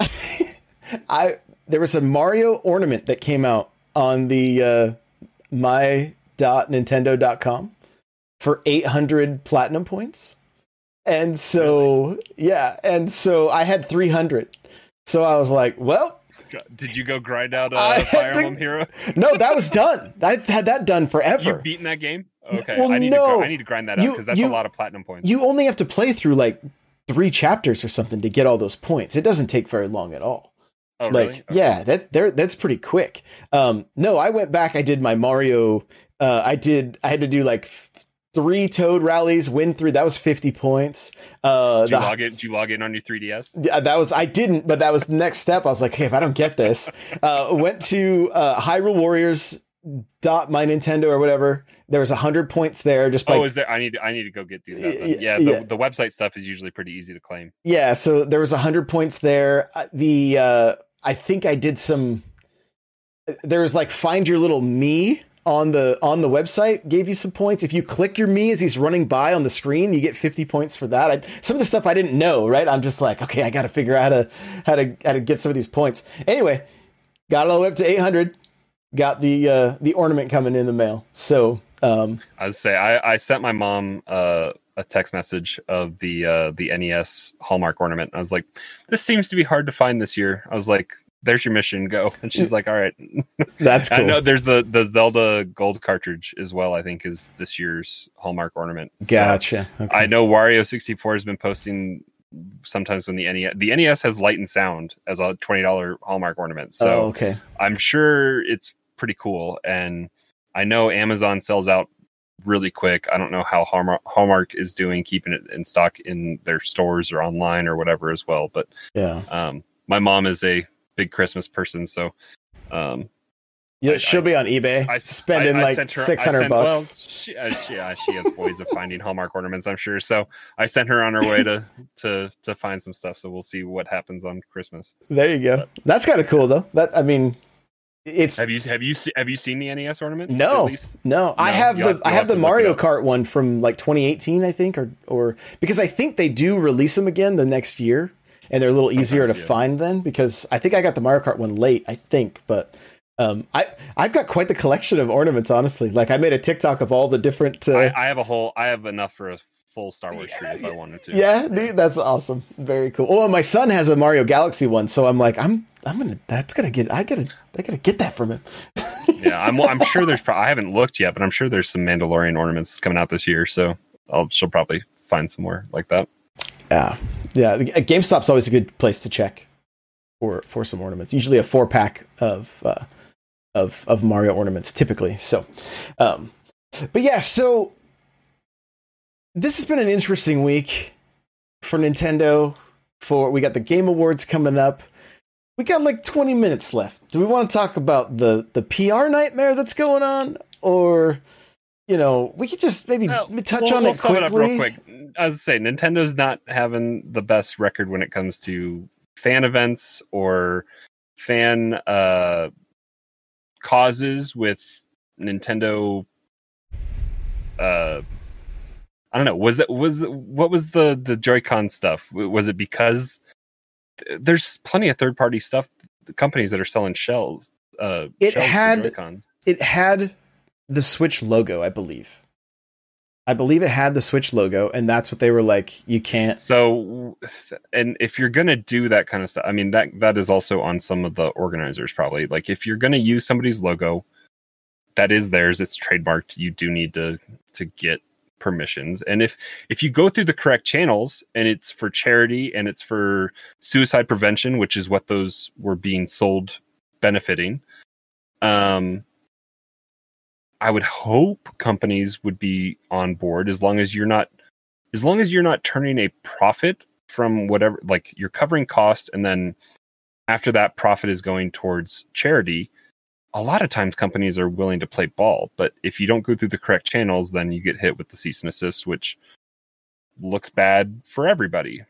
I there was a Mario ornament that came out on the uh, my.nintendo.com for 800 platinum points. And so yeah, and so I had 300. So I was like, well, Did you go grind out a uh, Fire Emblem Hero? no, that was done. I've had that done forever. You beaten that game? Okay, Well, I need no. to gr- I need to grind that out because that's you- a lot of platinum points. You only have to play through like three chapters or something to get all those points. It doesn't take very long at all. oh, like really? Okay. yeah that there that's pretty quick um no i went back i did my mario uh i did i had to do like three toad rallies win through that was 50 points uh Did you the- log in? Did you log in on your 3ds? yeah, that was I didn't, but that was the next step. I was like, hey, if I don't get this, uh, went to uh, Hyrule Warriors dot my Nintendo or whatever. There was hundred points there, just by oh, is there? I need I need to go get do that. Then. Yeah, the, yeah. the website stuff is usually pretty easy to claim. Yeah, so there was a hundred points there. Uh, The uh, I think I did some. There was like find your little me on the on the website gave you some points. If you click your me as he's running by on the screen, you get fifty points for that. I, some of the stuff I didn't know. Right, I'm just like, okay, I got to figure out how to how to how to get some of these points. Anyway, got all the way up to eight hundred. Got the uh, the ornament coming in the mail. So um, I would say I, I sent my mom uh, a text message of the uh, the NES Hallmark ornament. I was like, "This seems to be hard to find this year." I was like, "There's your mission, go." And she's like, "All right." that's I know there's the the Zelda Gold cartridge as well. I think is this year's Hallmark ornament. So Gotcha. Okay. I know Wario sixty four has been posting sometimes when the NES the NES has light and sound as a twenty dollar Hallmark ornament. So oh, okay. I'm sure it's pretty cool. And I know Amazon sells out really quick. I don't know how Hallmark, Hallmark is doing keeping it in stock in their stores or online or whatever as well. But Yeah. um, my mom is a big Christmas person, so um, Yeah, I- she'll I- be on eBay I- spending I- I like sent her- I six hundred bucks. Well, she, uh, she, uh, she has ways of finding Hallmark ornaments, I'm sure. So I sent her on her way to to to find some stuff. So we'll see what happens on Christmas. There you go. That's kind of cool though. That I mean, it's Have you have you have you seen the NES ornament? No. Least? no. I have the have- I have have the to look it Mario. Kart one from like 2018, I think, or or because I think they do release them again the next year, and they're a little easier to yeah. find then because I think I got the Mario Kart one late. I think, but. Um, I I've got quite the collection of ornaments. Honestly, like I made a TikTok of all the different. Uh, I, I have a whole. I have enough for a full Star Wars tree if I wanted to. Yeah, dude, that's awesome. Very cool. Oh, my son has a Mario Galaxy one, so I'm like, I'm, I'm gonna, that's gonna get, I gotta, I gotta get that from him. yeah. I'm. I'm sure there's. Pro- I haven't looked yet, but I'm sure there's some Mandalorian ornaments coming out this year. So I'll. She'll probably find some more like that. Yeah, yeah. uh, GameStop's always a good place to check for for some ornaments. Usually a four pack of uh, of of Mario ornaments, typically. So, um, but yeah, so this has been an interesting week for Nintendo. For we got the Game Awards coming up. We got like 20 minutes left. Do we want to talk about the the PR nightmare that's going on, or you know, we could just maybe touch we'll- on we'll it quickly? up real quick. As I say, Nintendo's not having the best record when it comes to fan events or fan uh, causes with Nintendo. Uh, I don't know. Was it was what was the the Joy-Con stuff? Was it because there's plenty of third party stuff, the companies that are selling shells. Uh, It shells had- it had the Switch logo, I believe. I believe it had the Switch logo, and that's what they were like. You can't. So, and if you're gonna do that kind of stuff, I mean that that is also on some of the organizers probably. Like if you're gonna use somebody's logo, that is theirs. It's trademarked. You do need to to get permissions. And if if you go through the correct channels and it's for charity and it's for suicide prevention, which is what those were being sold benefiting, um, I would hope companies would be on board as long as you're not as long as you're not turning a profit from whatever like you're covering cost and then after that profit is going towards charity a lot of times companies are willing to play ball but if you don't go through the correct channels then you get hit with the cease and assist which looks bad for everybody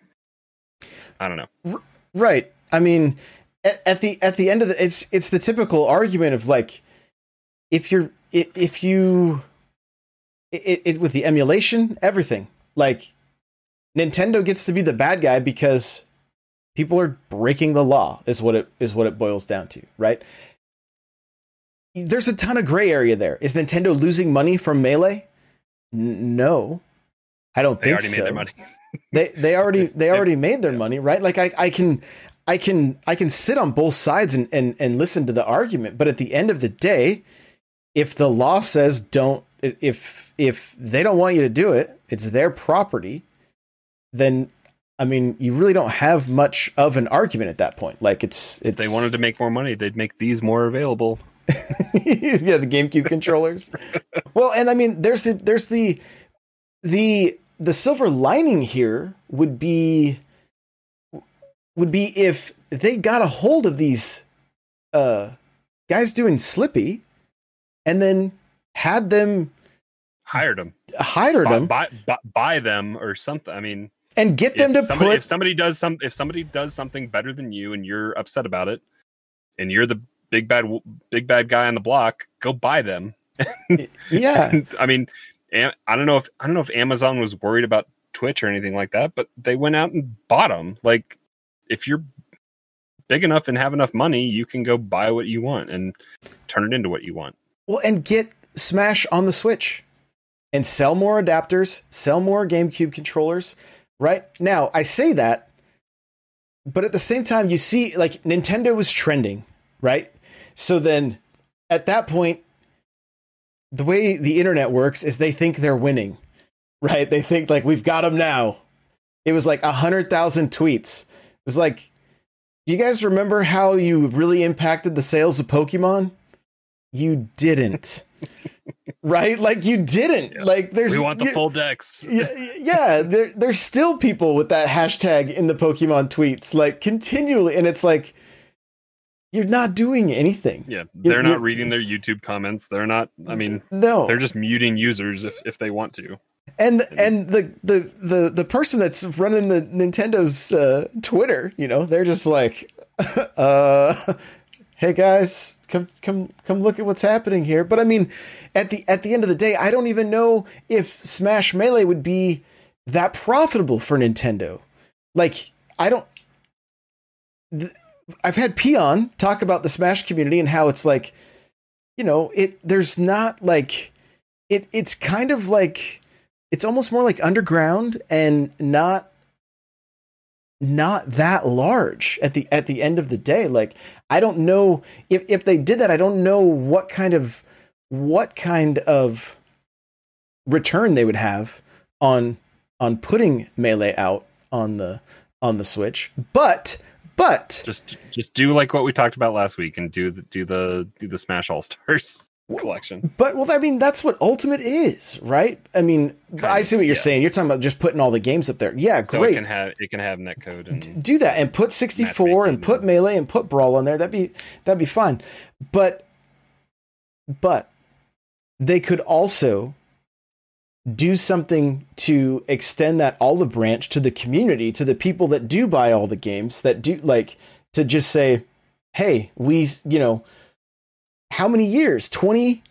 i don't know Right. I mean, at, at the at the end of the, it's it's the typical argument of like, if you're if you, it, it with the emulation, everything like, Nintendo gets to be the bad guy because people are breaking the law. Is what it is what it boils down to, right? There's a ton of gray area there. Is Nintendo losing money from Melee? N- no, I don't they think already so. made their money they they already they already made their money, right? Like I I can I can I can sit on both sides and and and listen to the argument, but at the end of the day, if the law says don't if if they don't want you to do it, it's their property, then I mean, you really don't have much of an argument at that point. Like it's it's If they wanted to make more money, they'd make these more available. yeah, the GameCube controllers. well, and I mean, there's the there's the the the silver lining here would be would be if they got a hold of these uh guys doing Slippi and then had them Hired them, hired buy, them buy, buy, buy them or something. I mean, and get them to somebody, put if somebody does some, if somebody does something better than you, and you're upset about it, and you're the big bad, big bad guy on the block, go buy them. yeah I mean, I don't know if I don't know if Amazon was worried about Twitch or anything like that, but they went out and bought them. Like, if you're big enough and have enough money, you can go buy what you want and turn it into what you want. Well, and get Smash on the Switch and sell more adapters, sell more GameCube controllers. Right now, I say that, but at the same time, you see, like Nintendo was trending, right? So then, at that point, the way the internet works is they think they're winning, right? They think like we've got them now. It was like a hundred thousand tweets. It was like, you guys remember how you really impacted the sales of Pokemon? You didn't. right? Like you didn't. Yeah. Like there's we want the full decks. yeah, yeah there, there's still people with that hashtag in the Pokemon tweets, like continually, and it's like you're not doing anything. Yeah, they're you- not reading their YouTube comments. They're not. I mean, no, they're just muting users if if they want to. and and the the the the person that's running the Nintendo's uh, Twitter, you know, they're just like, uh, hey guys, come come come look at what's happening here. But I mean, at the at the end of the day, I don't even know if Smash Melee would be that profitable for Nintendo. Like, I don't. th- I've had Peon talk about the Smash community and how it's like, you know, it there's not like it it's kind of like it's almost more like underground and not not that large at the at the end of the day. Like i don't know if if they did that i don't know what kind of what kind of return they would have on on putting melee out on the on the switch. But but Just just do like what we talked about last week and do the do the do the Smash All Stars collection. But well, I mean, that's what Ultimate is, right? I mean, I see what you're yeah. saying. You're talking about just putting all the games up there. Yeah, So great. it can have it can have netcode and do that and put 64 and put melee and put brawl on there that'd be that'd be fine but but they could also do something to extend that olive branch to the community to the people that do buy all the games that do like to just say hey we you know how many years? 20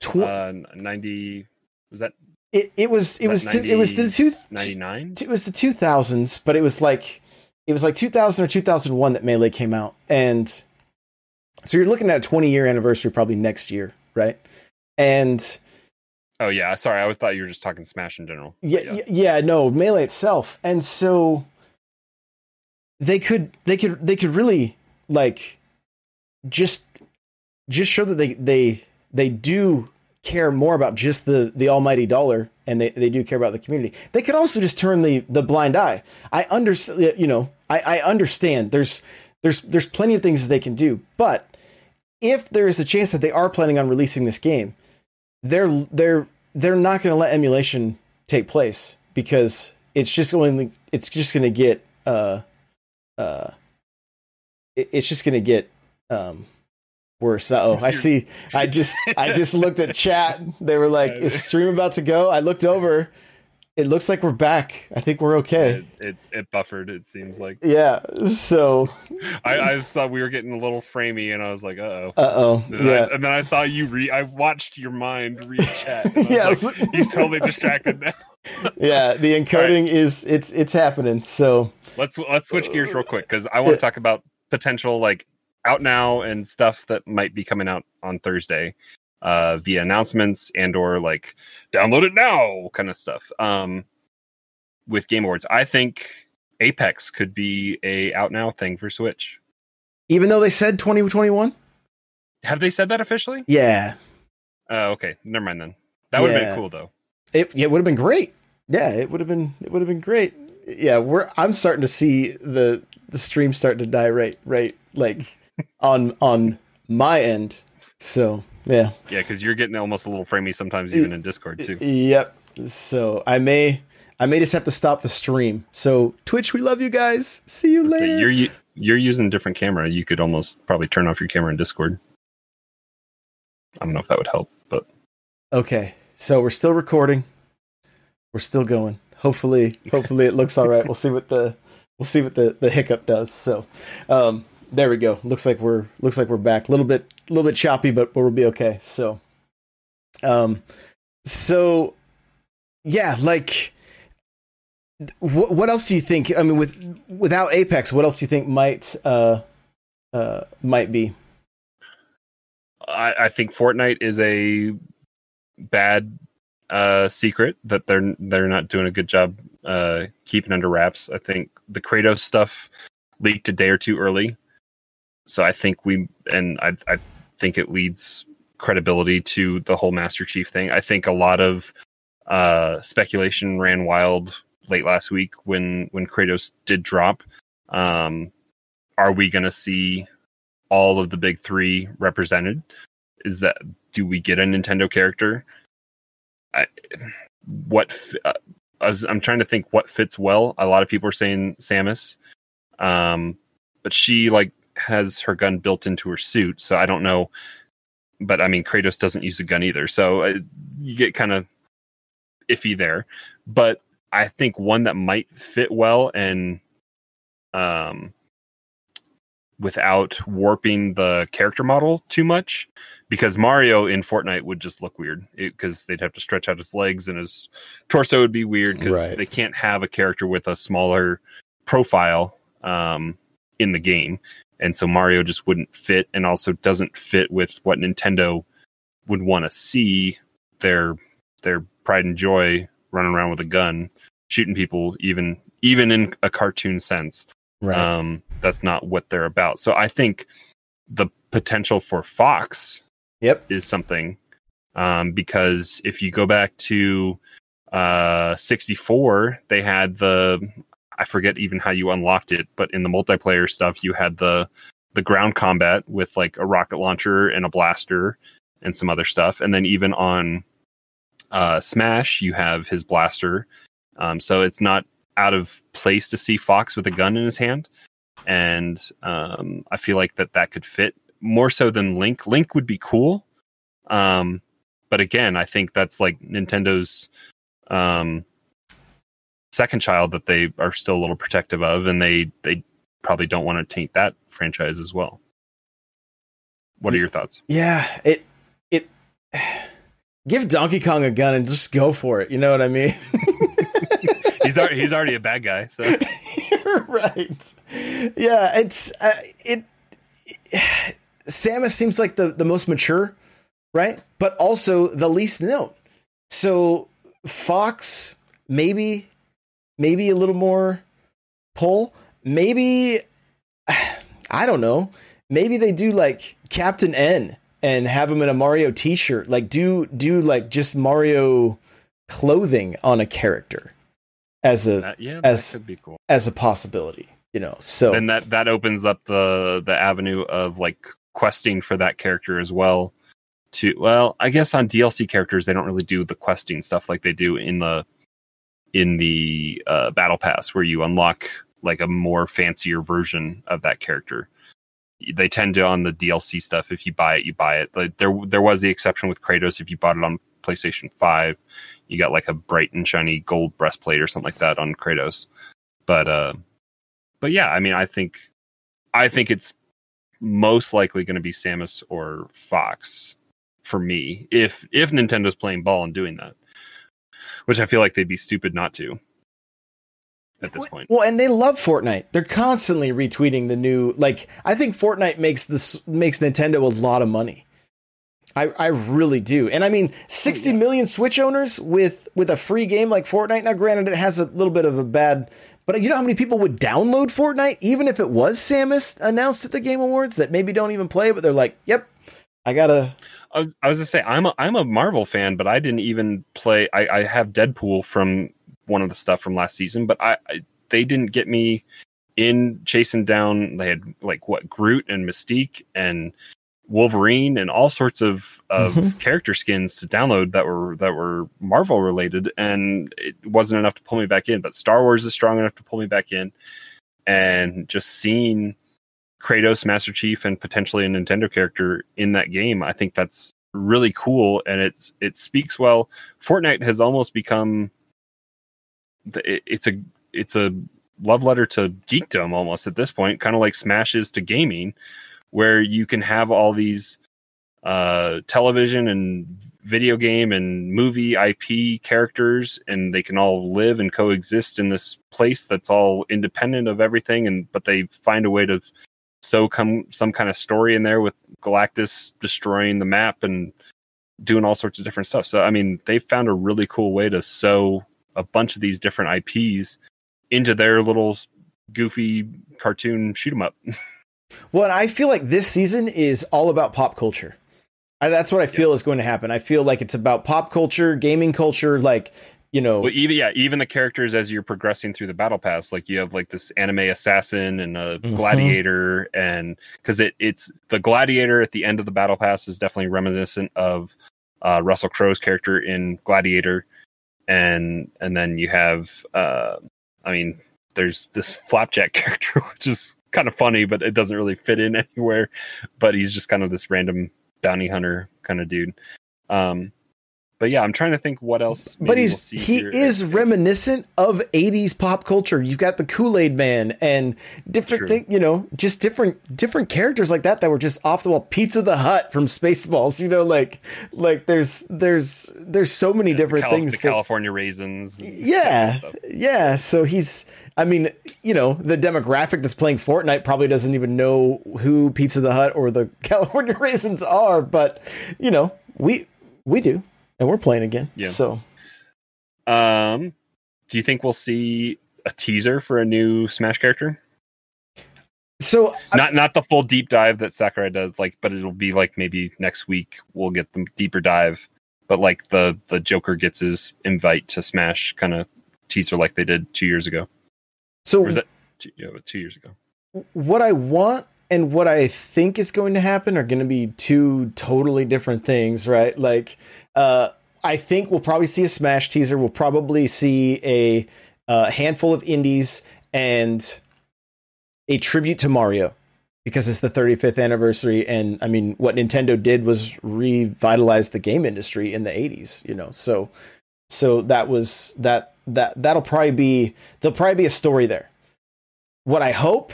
tw- uh, ninety was that it, it was it was it was the two ninety nine. it was the 2000s but it was like it was like 2000 or 2001 that melee came out and so you're looking at a 20 year anniversary probably next year right? And Oh yeah, sorry, I always thought you were just talking Smash in general. yeah, yeah. yeah no melee itself. And so they could they could they could really like just just show that they they they do care more about just the the almighty dollar and they, they do care about the community. They could also just turn the the blind eye. I understand you know i i understand there's there's there's plenty of things that they can do but if there is a chance that they are planning on releasing this game they're they're they're not going to let emulation take place because it's just going it's just going to get uh uh it- it's just going to get um worse. Oh i see i just i just looked at chat. They were like is stream about to go? I looked over it looks like we're back i think we're okay It, it it buffered. It seems like yeah so I, I thought we were getting a little framey, and I was like, uh oh. uh-oh yeah I, and then I saw you re. I watched your mind read chat. and I was Yeah, like, he's totally distracted now. yeah the encoding is it's it's happening so Let's let's switch gears real quick because I want to talk about potential like out now and stuff that might be coming out on Thursday uh, via announcements and or like download it now kind of stuff. Um, with Game Awards. I think Apex could be a out now thing for Switch. Even though they said 2021? Have they said that officially? Yeah. Oh, okay. Never mind then. That would have Yeah. been cool though. It yeah, it would have been great. Yeah, it would have been it would have been great. Yeah, we're I'm starting to see the the stream start to die right right like on on my end. So, yeah. Yeah, because you're getting almost a little framey sometimes, even in Discord too. Yep. So, I may I may just have to stop the stream. So, Twitch, we love you guys. See you later. You're you're using a different camera. You could almost probably turn off your camera in Discord. I don't know if that would help, but Okay, so we're still recording. We're still going. Hopefully, hopefully it looks all right. We'll see what the we'll see what the the hiccup does. So, um, there we go. Looks like we're looks like we're back. A little bit a little bit choppy, but but we'll be okay. So, um, so yeah, like. What, what else do you think? I mean, with without Apex, what else do you think might uh, uh, might be? I, I think Fortnite is a bad uh, secret that they're they're not doing a good job uh, keeping under wraps. I think the Kratos stuff leaked a day or two early, so I think we and I I think it leads credibility to the whole Master Chief thing. I think a lot of uh, speculation ran wild late last week when when Kratos did drop. Um, are we going to see all of the big three represented? Is that do we get a Nintendo character? I, what uh, I was, I'm trying to think what fits well. A lot of people are saying Samus, um, but she like has her gun built into her suit, so I don't know. But I mean, Kratos doesn't use a gun either, so uh, you get kind of iffy there. But I think one that might fit well and um without warping the character model too much because Mario in Fortnite would just look weird because they'd have to stretch out his legs and his torso would be weird because Right. they can't have a character with a smaller profile um, in the game, and so Mario just wouldn't fit, and also doesn't fit with what Nintendo would want to see their their pride and joy running around with a gun shooting people even even in a cartoon sense Right. um, that's not what they're about. So I think the potential for Fox yep. is something um, because if you go back to uh, 64, they had the I forget even how you unlocked it, but in the multiplayer stuff, you had the the ground combat with like a rocket launcher and a blaster and some other stuff, and then even on uh, Smash, you have his blaster. Um, so it's not out of place to see Fox with a gun in his hand, and um, I feel like that that could fit more so than Link. Link would be cool, um, but again, I think that's like Nintendo's um, second child that they are still a little protective of, and they they probably don't want to taint that franchise as well. What are your thoughts? Yeah, it it give Donkey Kong a gun and just go for it. You know what I mean? He's already he's already a bad guy, so right. Yeah, it's uh, it, Samus seems like the the most mature, right? But also the least known. So Fox maybe maybe a little more pull. Maybe I don't know. Maybe they do like Captain N and have him in a Mario t-shirt. Like do do like just Mario clothing on a character as a that, yeah, As- could be cool. as a possibility, you know. So and that that opens up the the avenue of like questing for that character as well to well i guess on dlc characters they don't really do the questing stuff like they do in the in the uh, battle pass where you unlock like a more fancier version of that character. They tend to on the dlc stuff if you buy it you buy it. Like there there was the exception with kratos if you bought it on playstation 5 you got like a bright and shiny gold breastplate or something like that on kratos. But uh but yeah, I mean, I think, I think it's most likely going to be Samus or Fox for me if if Nintendo's playing ball and doing that, which I feel like they'd be stupid not to at this point. Well, and they love Fortnite. They're constantly retweeting the new. Like, I think Fortnite makes this makes Nintendo a lot of money. I, I really do. And I mean, sixty million Switch owners with with a free game like Fortnite. Now, granted, it has a little bit of a bad, but you know how many people would download Fortnite even if it was Samus announced at the Game Awards that maybe don't even play but they're like, "Yep, I gotta." I was, I was gonna say I'm a I'm a Marvel fan, but I didn't even play. I, I have Deadpool from one of the stuff from last season, but I, I they didn't get me in chasing down. They had like what Groot and Mystique and Wolverine and all sorts of of Mhm. character skins to download that were that were Marvel related, and it wasn't enough to pull me back in. But Star Wars is strong enough to pull me back in, and just seeing Kratos, Master Chief, and potentially a Nintendo character in that game, I think that's really cool, and it's it speaks well. Fortnite has almost become the- it, it's a it's a love letter to geekdom almost at this point, kind of like Smash is to gaming, where you can have all these uh, television and video game and movie IP characters, and they can all live and coexist in this place that's all independent of everything, and but they find a way to sew come some kind of story in there with Galactus destroying the map and doing all sorts of different stuff. So I mean, they found a really cool way to sew a bunch of these different IPs into their little goofy cartoon shoot 'em up. Well, and I feel like this season is all about pop culture. I, that's what I feel is going to happen. I feel like it's about pop culture, gaming culture, like you know. Well, even yeah, even the characters as you're progressing through the battle pass, like you have like this anime assassin and a Mhm. gladiator, and because it it's the gladiator at the end of the battle pass is definitely reminiscent of uh, Russell Crowe's character in Gladiator, and and then you have, uh, I mean, there's this flapjack character which is kind of funny, but it doesn't really fit in anywhere. But he's just kind of this random bounty hunter kind of dude. Um, but yeah, I'm trying to think what else. but he's we'll he is reminiscent of 80s pop culture. You've got the Kool-Aid man and different True. thing, you know, just different different characters like that that were just off the wall. Pizza the Hut from Spaceballs, you know, like like there's there's there's so many different Cal- things the that- California raisins. yeah that kind of stuff. yeah so he's i mean you know the demographic that's playing fortnite probably doesn't even know who pizza the hut or the california raisins are but you know we we do and we're playing again Yeah. so Um, do you think we'll see a teaser for a new Smash character? so I- Not not the full deep dive that Sakurai does, like, but it'll be like maybe next week we'll get the deeper dive. But like the the Joker gets his invite to Smash kind of teaser like they did two years ago. so Or was that two, yeah, two years ago? what i want and what i think is going to happen are going to be two totally different things right? Like uh i think we'll probably see a smash teaser. We'll probably see a uh, handful of indies and a tribute to mario because it's the 35th anniversary. And i mean what nintendo did was revitalize the game industry in the 80s you know? So so that was that that that'll probably be there'll probably be a story there. What i hope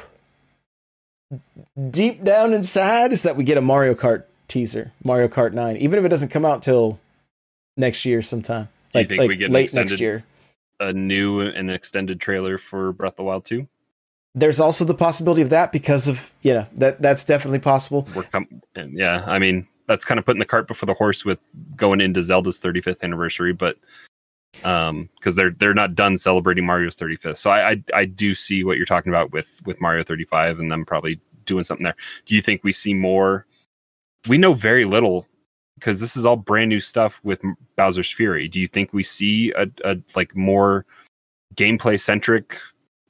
deep down inside is that we get a Mario Kart teaser, Mario Kart 9, even if it doesn't come out till next year sometime. Like, think like we get late extended- next year. A new and extended trailer for Breath of the Wild two. There's also the possibility of that because of, you know, that that's definitely possible. We're com- yeah, I mean that's kind of putting the cart before the horse with going into Zelda's 35th anniversary, but um because they're they're not done celebrating Mario's 35th. So I, I I do see what you're talking about with with Mario 35 and them probably doing something there. Do you think we see more? We know very little because this is all brand new stuff with Bowser's Fury. Do you think we see a, a like more gameplay centric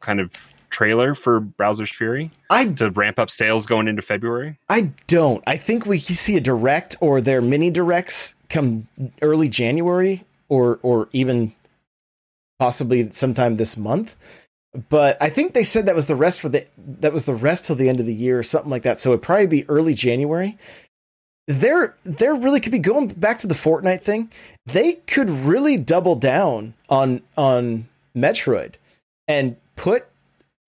kind of trailer for Bowser's Fury I to ramp up sales going into February? I don't. I think we see a direct or their mini directs come early January or or even possibly sometime this month. But I think they said that was the rest for the that was the rest till the end of the year or something like that. So it'd probably be early January. They're they're really could be going back to the Fortnite thing. They could really double down on on Metroid and put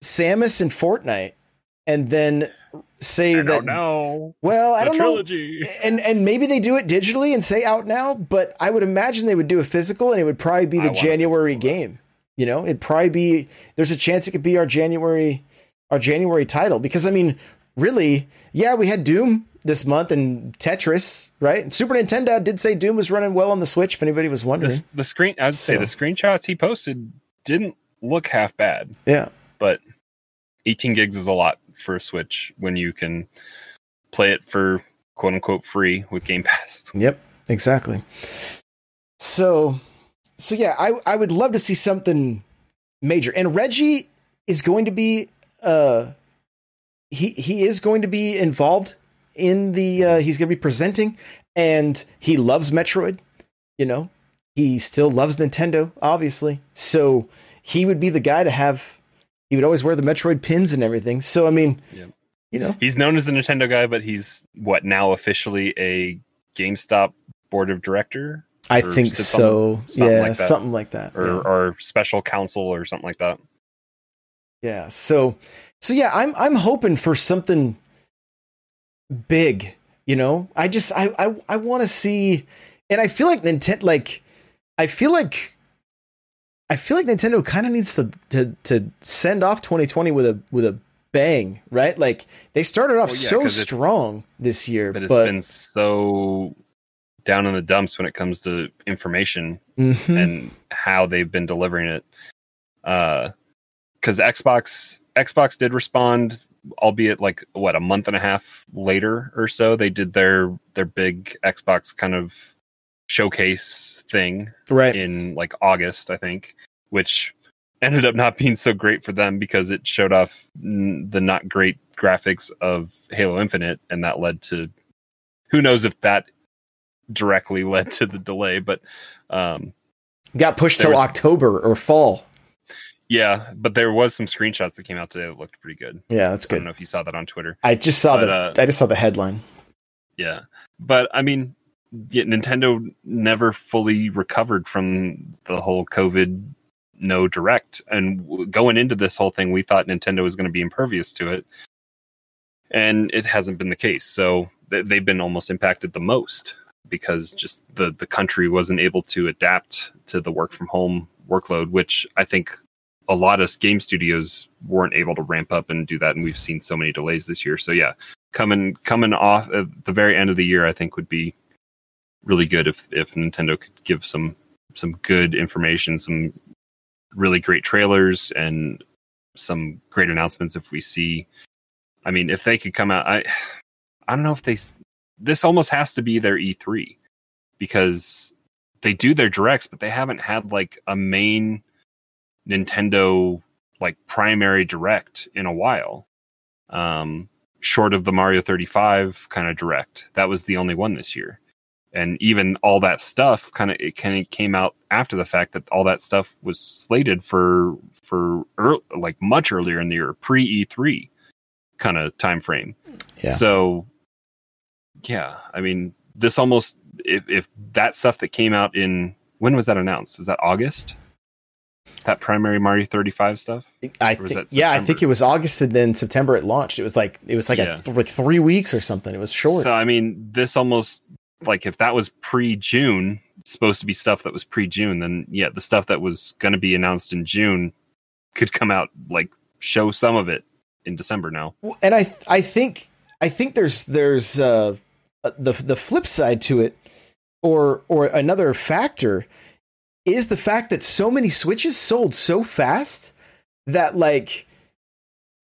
Samus in Fortnite and then say I that know. well, I don't know. And and maybe they do it digitally and say out now, but I would imagine they would do a physical and it would probably be the January game. You know, it'd probably be there's a chance it could be our January our January title because I mean, really, yeah, we had Doom this month, and Tetris, right? And Super Nintendo did say Doom was running well on the Switch. If anybody was wondering, The, the screen, I'd say the screenshots he posted didn't look half bad, yeah, but 18 gigs is a lot for a Switch when you can play it for quote unquote free with Game Pass. Yep, exactly. So, so yeah, I I would love to see something major. And Reggie is going to be uh he he is going to be involved in the uh he's going to be presenting and he loves Metroid, you know. He still loves Nintendo, obviously. So, he would be the guy to have he would always wear the Metroid pins and everything. So, I mean, Yep. you know, He's known as a Nintendo guy, but he's what now officially a GameStop board of director I think so. something Yeah, like that. something like that. or yeah. or special counsel or something like that. Yeah. So so yeah, I'm I'm hoping for something big, you know? I just I I, I want to see and I feel like Nintendo like I feel like I feel like Nintendo kind of needs to, to to send off 2020 with a with a bang, right? Like they started off Well, yeah, so strong this year, But but, it's been so down in the dumps when it comes to information Mhm. and how they've been delivering it. Uh, because Xbox Xbox did respond, albeit like what a month and a half later or so. They did their their big Xbox kind of showcase thing right. in like August, I think, which ended up not being so great for them because it showed off n- the not great graphics of Halo Infinite, and that led to who knows if that directly led to the delay, but um, Got pushed till was- October or fall. yeah, but there was some screenshots that came out today that looked pretty good. Yeah, that's good. I don't know if you saw that on Twitter. I just saw But, the uh, I just saw the headline. Yeah, but I mean, yeah, Nintendo never fully recovered from the whole COVID no direct, and going into this whole thing, we thought Nintendo was going to be impervious to it, and it hasn't been the case. So they've been almost impacted the most because just the the country wasn't able to adapt to the work from home workload, which I think a lot of game studios weren't able to ramp up and do that, and we've seen so many delays this year. So yeah, coming coming off at the very end of the year, I think would be really good if if Nintendo could give some some good information, some really great trailers, and some great announcements. If we see, I mean, if they could come out, I I don't know if they. This almost has to be their E3 because they do their directs, but they haven't had like a main Nintendo like primary direct in a while. Um, short of the Mario 35 kind of direct. That was the only one this year. And even all that stuff kind of it kind of came out after the fact that all that stuff was slated for for ear like much earlier in the year, pre E3 kind of time frame. Yeah. So yeah, I mean, this almost if if that stuff that came out in when was that announced? Was that August? That primary Mario 35 stuff? I think, yeah, I think it was August and then September it launched. It was like it was like Yeah. a th- like three weeks or something. It was short. So I mean, this almost like if that was pre June, supposed to be stuff that was pre June, then yeah, the stuff that was going to be announced in June could come out like show some of it in December now. And I I think I think there's there's uh the the flip side to it, or or another factor is the fact that so many switches sold so fast that like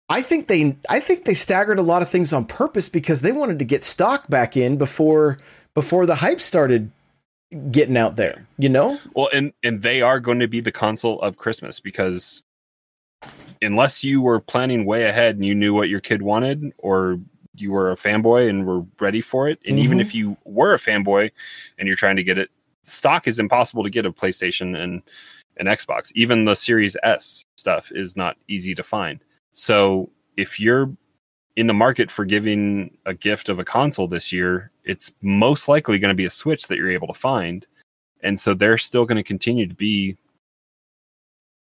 I think they I think they staggered a lot of things on purpose because they wanted to get stock back in before before the hype started getting out there. You know? Well, and and they are going to be the console of Christmas because unless you were planning way ahead and you knew what your kid wanted, or you were a fanboy and were ready for it, and even Mhm. if you were a fanboy and you're trying to get it, stock is impossible to get of PlayStation and an Xbox. Even the Series S stuff is not easy to find. So if you're in the market for giving a gift of a console this year, it's most likely going to be a Switch that you're able to find and so they're still going to continue to be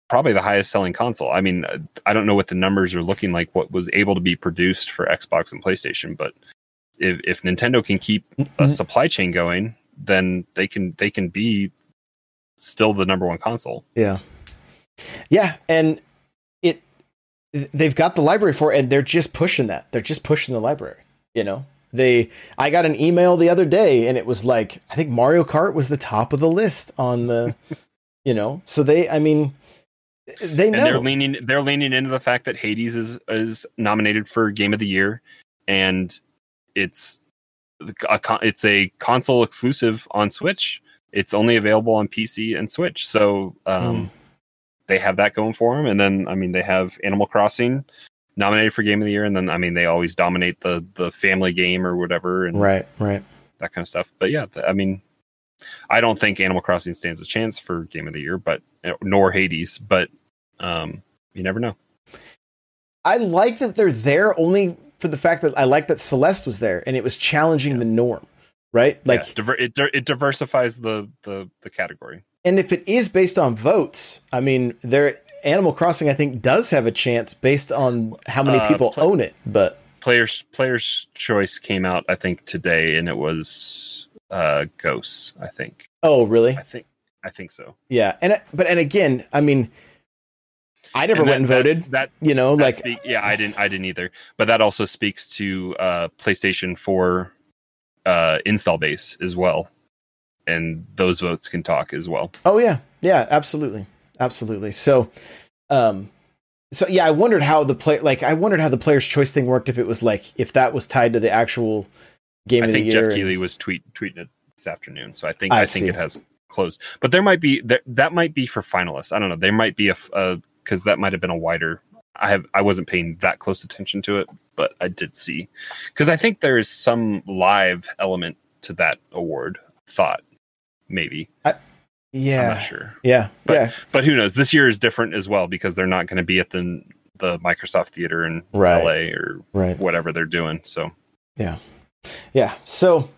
probably the highest selling console. I mean, I don't know what the numbers are looking like, what was able to be produced for Xbox and PlayStation, but if, if Nintendo can keep a Mhm. supply chain going, then they can they can be still the number one console. Yeah. Yeah, and they've got the library for it and they're just pushing that. They're just pushing the library, you know. They I got an email the other day and it was like I think Mario Kart was the top of the list on the you know. So they I mean they and know. they're leaning they're leaning into the fact that Hades is is nominated for Game of the Year, and it's a, it's a console exclusive on Switch. It's only available on PC and Switch, so um, Hmm. They have that going for them. And then I mean they have Animal Crossing nominated for Game of the Year, and then I mean they always dominate the the family game or whatever, and right, right. that kind of stuff. But yeah, I mean, I don't think Animal Crossing stands a chance for Game of the Year, but nor Hades, but um, you never know. I like that they're there only for the fact that I like that Celeste was there and it was challenging the norm, right? Like yeah, diver- it, it diversifies the, the the category. And if it is based on votes, I mean, there Animal Crossing I think does have a chance based on how many Uh, people pl- own it, but Players Players Choice came out, I think, today, and it was uh, Ghosts. I think. oh, really? I think. I think so. Yeah. And but and again, I mean I never And went and that- voted, That you know, that like speak- yeah, I didn't. I didn't either. But that also speaks to uh, PlayStation Four uh, install base as well, and those votes can talk as well. Oh yeah, yeah, absolutely, absolutely. So, um, so yeah, I wondered how the play, like, I wondered how the player's choice thing worked. If it was like, if that was tied to the actual game I of the think year. Geoff and- was tweet tweeting it this afternoon, so I think I I, think it has closed. But there might be there, that might be for finalists. I don't know. There might be a because that might have been a wider. I have I wasn't paying that close attention to it, but I did see because I think there is some live element to that award. Thought maybe I'm yeah, not sure, yeah, But- yeah, but who knows? This year is different as well because they're not going to be at the the Microsoft Theater in Right. LA or right, whatever they're doing. So yeah. Yeah. So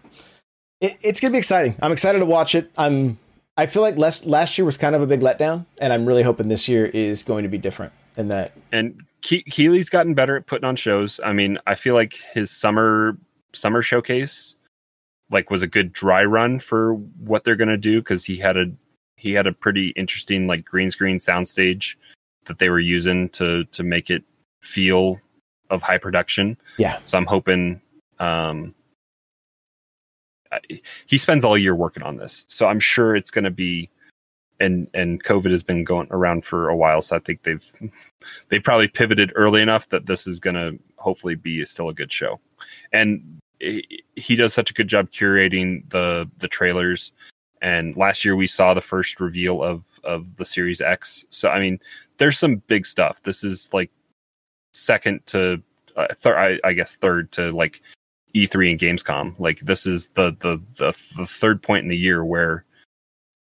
it, it's gonna be exciting. I'm excited to watch it. I'm. I feel like last last year was kind of a big letdown, and I'm really hoping this year is going to be different. In that, and Ke- Keighley's gotten better at putting on shows. I mean, I feel like his summer summer showcase like was a good dry run for what they're going to do because he had a he had a pretty interesting like green screen soundstage that they were using to to make it feel of high production. yeah, So I'm hoping um I- he spends all year working on this. So I'm sure it's going to be and and COVID has been going around for a while so I think they've they probably pivoted early enough that this is going to hopefully be still a good show. And he does such a good job curating the the trailers and last year we saw the first reveal of of the Series X. So I mean, there's some big stuff. This is like second to uh, third, I, I guess third to like E3 and Gamescom. Like this is the, the the the third point in the year where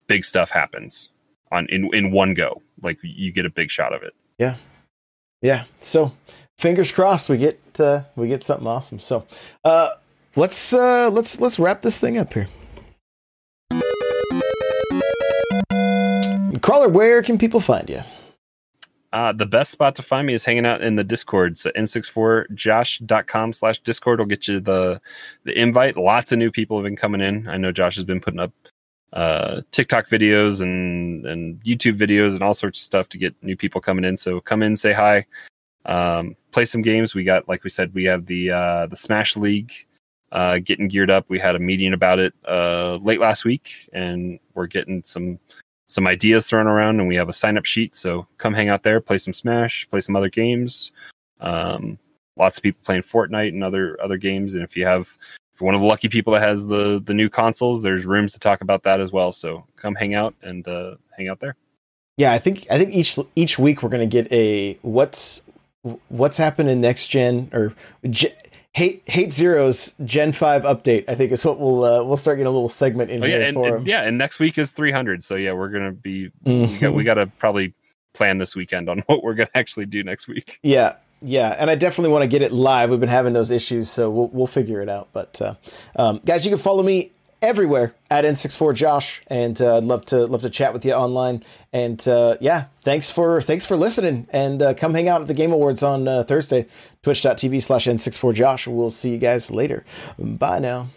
big stuff happens on in in one go. Like you get a big shot of it. Yeah, yeah. So fingers crossed we get uh, we get something awesome. So uh, let's uh, let's let's wrap this thing up here. Crawler, where can people find you? Uh, the best spot to find me is hanging out in the Discord. So n64josh.com slash Discord will get you the the invite. Lots of new people have been coming in. I know Josh has been putting up uh, TikTok videos and and YouTube videos and all sorts of stuff to get new people coming in. So come in, say hi, um, play some games. We got, like we said, we have the uh, the Smash League uh, getting geared up. We had a meeting about it uh, late last week, and we're getting some some ideas thrown around, and we have a sign up sheet. So come hang out there, play some Smash, play some other games. Um, lots of people playing Fortnite and other other games, and if you have if you're one of the lucky people that has the the new consoles, there's rooms to talk about that as well. So come hang out and uh, hang out there. Yeah, I think I think each each week we're gonna get a what's what's happening next gen or Ge- hate hate zeros Gen five update. I think is what we'll uh, we'll start getting a little segment in Oh here yeah, and, for and- yeah, and next week is 300. So yeah, we're gonna be we got we got to probably plan this weekend on what we're gonna actually do next week. Yeah, yeah, and I definitely want to get it live. We've been having those issues, so we'll we'll figure it out. But uh, um, guys, you can follow me everywhere at n64josh, and uh, I'd love to love to chat with you online. And uh, yeah, thanks for thanks for listening, and uh, come hang out at the Game Awards on uh, Thursday, twitch.tv slash n64josh. We'll see you guys later. Bye now.